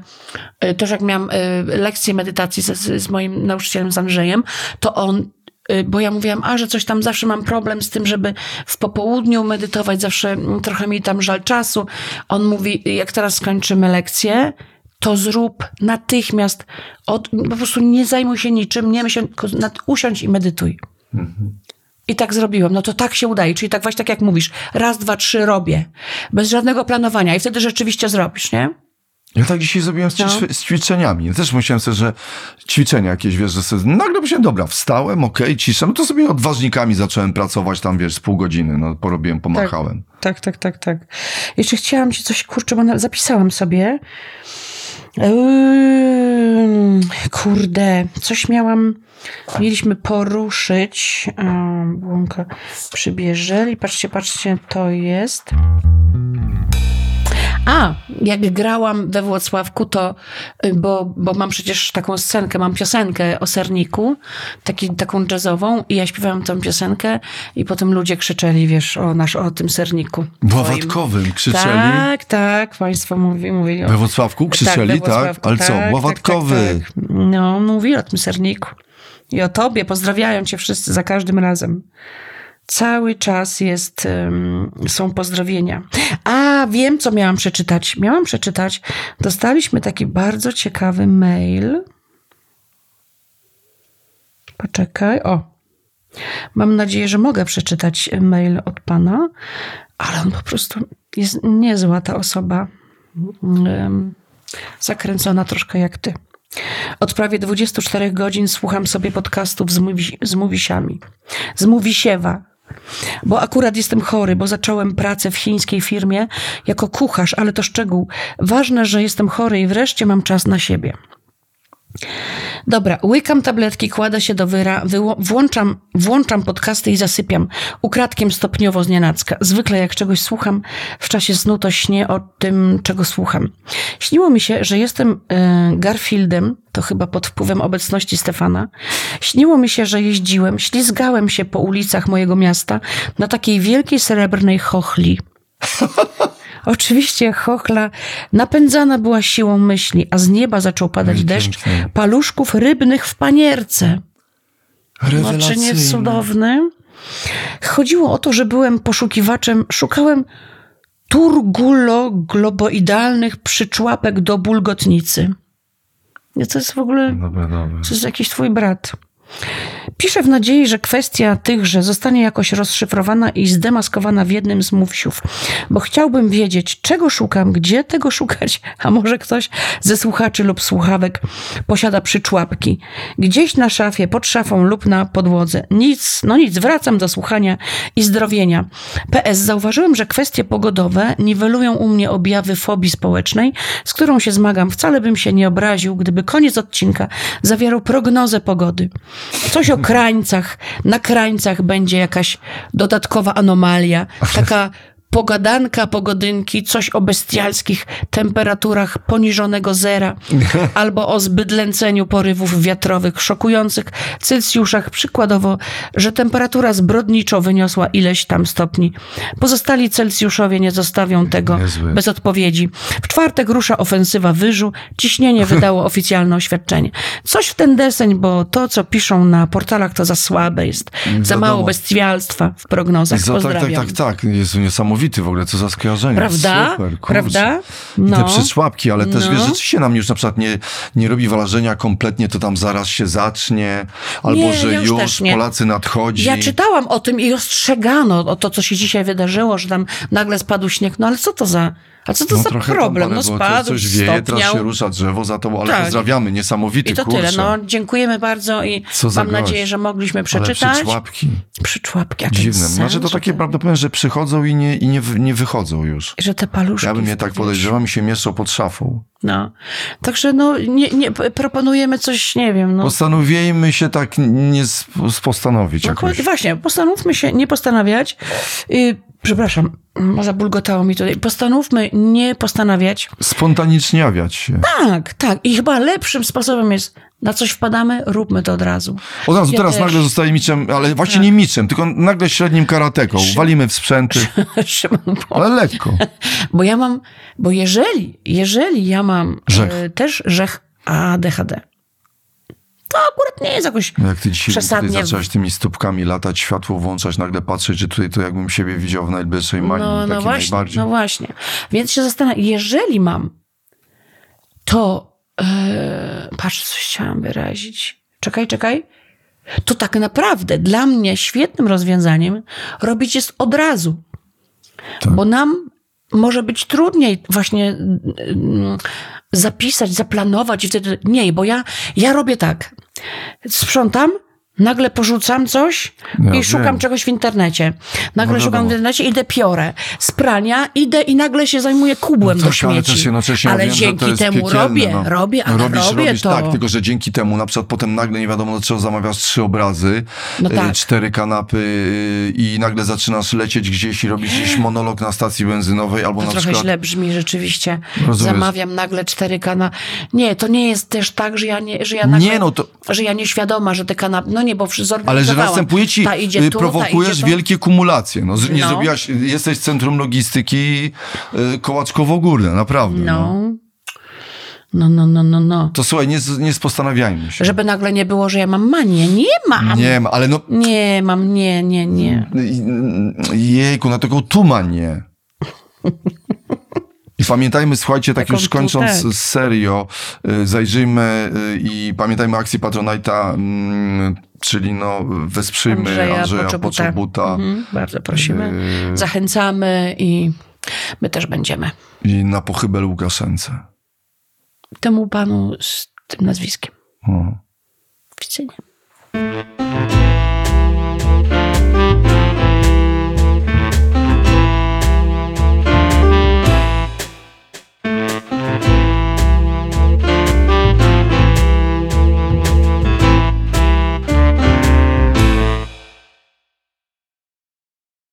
e, też jak miałam e, lekcję medytacji z, z moim nauczycielem, z Andrzejem, to on e, bo ja mówiłam, a że coś tam zawsze mam problem z tym, żeby w popołudniu medytować, zawsze trochę mi tam żal czasu. On mówi, jak teraz skończymy lekcję, to zrób natychmiast, od, po prostu nie zajmuj się niczym, nie myśl, usiądź i medytuj. I tak zrobiłem. No to tak się udaje. Czyli tak właśnie tak jak mówisz. Raz, dwa, trzy robię. Bez żadnego planowania. I wtedy rzeczywiście zrobisz, nie? Ja tak dzisiaj zrobiłem z, No. ćwi- z ćwiczeniami. Ja też myślałem sobie, że ćwiczenia jakieś, wiesz, że sobie, nagle myślałem, dobra, wstałem, okej, cisza, no to sobie odważnikami zacząłem pracować tam, wiesz, z pół godziny, no porobiłem, pomachałem. Tak, tak, tak, tak. Jeszcze chciałam ci coś, kurczę, bo zapisałam sobie. Kurde, coś miałam, mieliśmy poruszyć. Błąka przybierzeli. Patrzcie, patrzcie, to jest. A, jak grałam we Włocławku, to, y, bo, bo mam przecież taką scenkę, mam piosenkę o serniku, taki, taką jazzową i ja śpiewałam tą piosenkę i potem ludzie krzyczeli, wiesz, o, nasz, o tym serniku. Bławatkowym krzyczeli. Tak, tak, państwo mówi, mówili o... We Wrocławku krzyczeli, we tak? Włocławku, Ale co, tak, Bławatkowy. Tak, tak, tak. No, mówili o tym serniku. I o tobie, pozdrawiają cię wszyscy za każdym razem. Cały czas jest, są pozdrowienia. A, wiem, co miałam przeczytać. Miałam przeczytać. Dostaliśmy taki bardzo ciekawy mail. Poczekaj, o. Mam nadzieję, że mogę przeczytać mail od pana, ale on po prostu Jest niezła ta osoba. Zakręcona troszkę jak ty. Od prawie 24 godzin słucham sobie podcastów z, mówi, z Mówisiami. Z Mówisiewa. Bo akurat jestem chory, bo zacząłem pracę w chińskiej firmie jako kucharz, ale to szczegół. Ważne, że jestem chory i wreszcie mam czas na siebie. Dobra, łykam tabletki, kładę się do wyra, włączam, włączam podcasty i zasypiam. Ukradkiem stopniowo z nienacka. Zwykle jak czegoś słucham, w czasie snu to śnię o tym, czego słucham. Śniło mi się, że jestem e, Garfieldem, to chyba pod wpływem obecności Stefana. Śniło mi się, że jeździłem, ślizgałem się po ulicach mojego miasta na takiej wielkiej srebrnej chochli. Oczywiście chochla napędzana była siłą myśli, a z nieba zaczął padać deszcz paluszków rybnych w panierce. No, czy nie cudowny? Chodziło o to, że byłem poszukiwaczem, szukałem turgulogloboidalnych przyczłapek do bulgotnicy. Nie, to jest w ogóle... Dobra, dobra. To jest jakiś twój brat. Piszę w nadziei, że kwestia tychże zostanie jakoś rozszyfrowana i zdemaskowana w jednym z mówsiów, bo chciałbym wiedzieć, czego szukam, gdzie tego szukać, a może ktoś ze słuchaczy lub słuchawek posiada przyczłapki. Gdzieś na szafie, pod szafą lub na podłodze. Nic, no nic, wracam do słuchania i zdrowienia. PS, zauważyłem, że kwestie pogodowe niwelują u mnie objawy fobii społecznej, z którą się zmagam. Wcale bym się nie obraził, gdyby koniec odcinka zawierał prognozę pogody. Coś o krańcach. Na krańcach będzie jakaś dodatkowa anomalia. Taka pogadanka, pogodynki, coś o bestialskich temperaturach poniżonego zera, albo o zbydlęceniu porywów wiatrowych, szokujących Celsjuszach. Przykładowo, że temperatura zbrodniczo wyniosła ileś tam stopni. Pozostali Celsjuszowie nie zostawią tego Niezły. bez odpowiedzi. W czwartek rusza ofensywa wyżu. Ciśnienie wydało oficjalne oświadczenie. Coś w ten deseń, bo to, co piszą na portalach, to za słabe jest. Za mało bestialstwa w prognozach. Za, tak, tak, tak, tak. Jest niesamowity w ogóle, co za skojarzenie. Prawda? Super, kurczę. Prawda? I No. te przyczłapki, ale też No. wiesz, rzeczywiście nam już na przykład nie, nie robi wrażenia kompletnie, to tam zaraz się zacznie, albo Nie, że ja już już. Polacy nadchodzi. Ja czytałam o tym i ostrzegano o to, co się dzisiaj wydarzyło, że tam nagle spadł śnieg. No ale co to za, a co to no, za problem? parę, No spadł, coś wieje, teraz się rusza drzewo za to, ale Tak. pozdrawiamy, niesamowity, I to kurczę. tyle. No, dziękujemy bardzo i Co mam nadzieję, że mogliśmy Ale przeczytać. przyczłapki, Przyczłapki. a dziwne. sens, Znaczy to takie prawdopodobnie, że przychodzą i nie, i nie, nie wychodzą już. Że te paluszki. Ja bym je tak wstawiać. podejrzewam i się mieszczą pod szafą. No. Także no, nie, nie, proponujemy coś, nie wiem, no. Postanowimy się tak nie spostanowić No, jakoś. Właśnie, postanówmy się nie postanawiać. Yy, przepraszam, mm, zabulgotało mi tutaj. Postanówmy nie postanawiać. Spontaniczniawiać się. Tak, tak. I chyba lepszym sposobem jest, na coś wpadamy, róbmy to od razu. Od razu Ja teraz też. nagle zostaje miczem, ale właśnie nie miczem, tylko nagle średnim karateką. Walimy w sprzęty, Szymon, bo, ale lekko. bo ja mam, bo jeżeli, jeżeli ja mam Rzech. e, też rzech ADHD, to akurat nie jest jakoś No Jak ty dzisiaj tutaj przesadnie zaczęłaś tymi stópkami latać, światło włączać, nagle patrzeć, że tutaj to jakbym siebie widział w najbliższej manii, No, no właśnie, najbardziej. no właśnie. Więc się zastanawiam, jeżeli mam, to e, patrz, coś chciałam wyrazić. Czekaj, czekaj. To tak naprawdę dla mnie świetnym rozwiązaniem robić jest od razu. Tak. Bo nam może być trudniej właśnie mm, zapisać, zaplanować i wtedy nie, bo ja, ja robię tak. Sprzątam, nagle porzucam coś Ja i szukam wiem. czegoś w internecie. Nagle No szukam w internecie, idę piorę. Z prania idę i nagle się zajmuję kubłem No do tak, ale śmieci. też jednocześnie ale wiem, dzięki to temu robię, no. robię, ale robisz, robię robisz, to. tak, tylko że dzięki temu na przykład potem nagle nie wiadomo dlaczego zamawiasz trzy obrazy, No y, tak. cztery kanapy y, i nagle zaczynasz lecieć gdzieś i robić gdzieś monolog na stacji benzynowej albo To na trochę przykład... źle brzmi rzeczywiście. Rozumiesz. Zamawiam nagle cztery kana. Nie, to nie jest też tak, że ja nie, że ja nagle, Nie, no to- że ja nieświadoma, że te kanapy, no nie, bo Ale że zorganizowałam. następuje ci, ta idzie y, tu, prowokujesz ta idzie wielkie kumulacje. No, nie No. zrobiłaś, jesteś centrum logistyki y, Kołaczkowo-Górne, naprawdę. No. No. No, no, no, no, no. To słuchaj, nie, nie postanawiajmy się. Żeby nagle nie było, że ja mam manię. Nie mam. Nie ma, ale no Nie mam, nie, nie, nie. Jejku, na taką tumanię. I pamiętajmy, słuchajcie, tak Taką już kończąc tak. serio, y, zajrzyjmy i pamiętajmy akcji Patronite'a, mm, czyli no wesprzyjmy Andrzeja, Andrzeja Poczobuta. Poczobuta. Mhm, bardzo prosimy. Yy. Zachęcamy i My też będziemy. I na pochybę Łukaszence. Temu panu z tym nazwiskiem. O. Widzenia.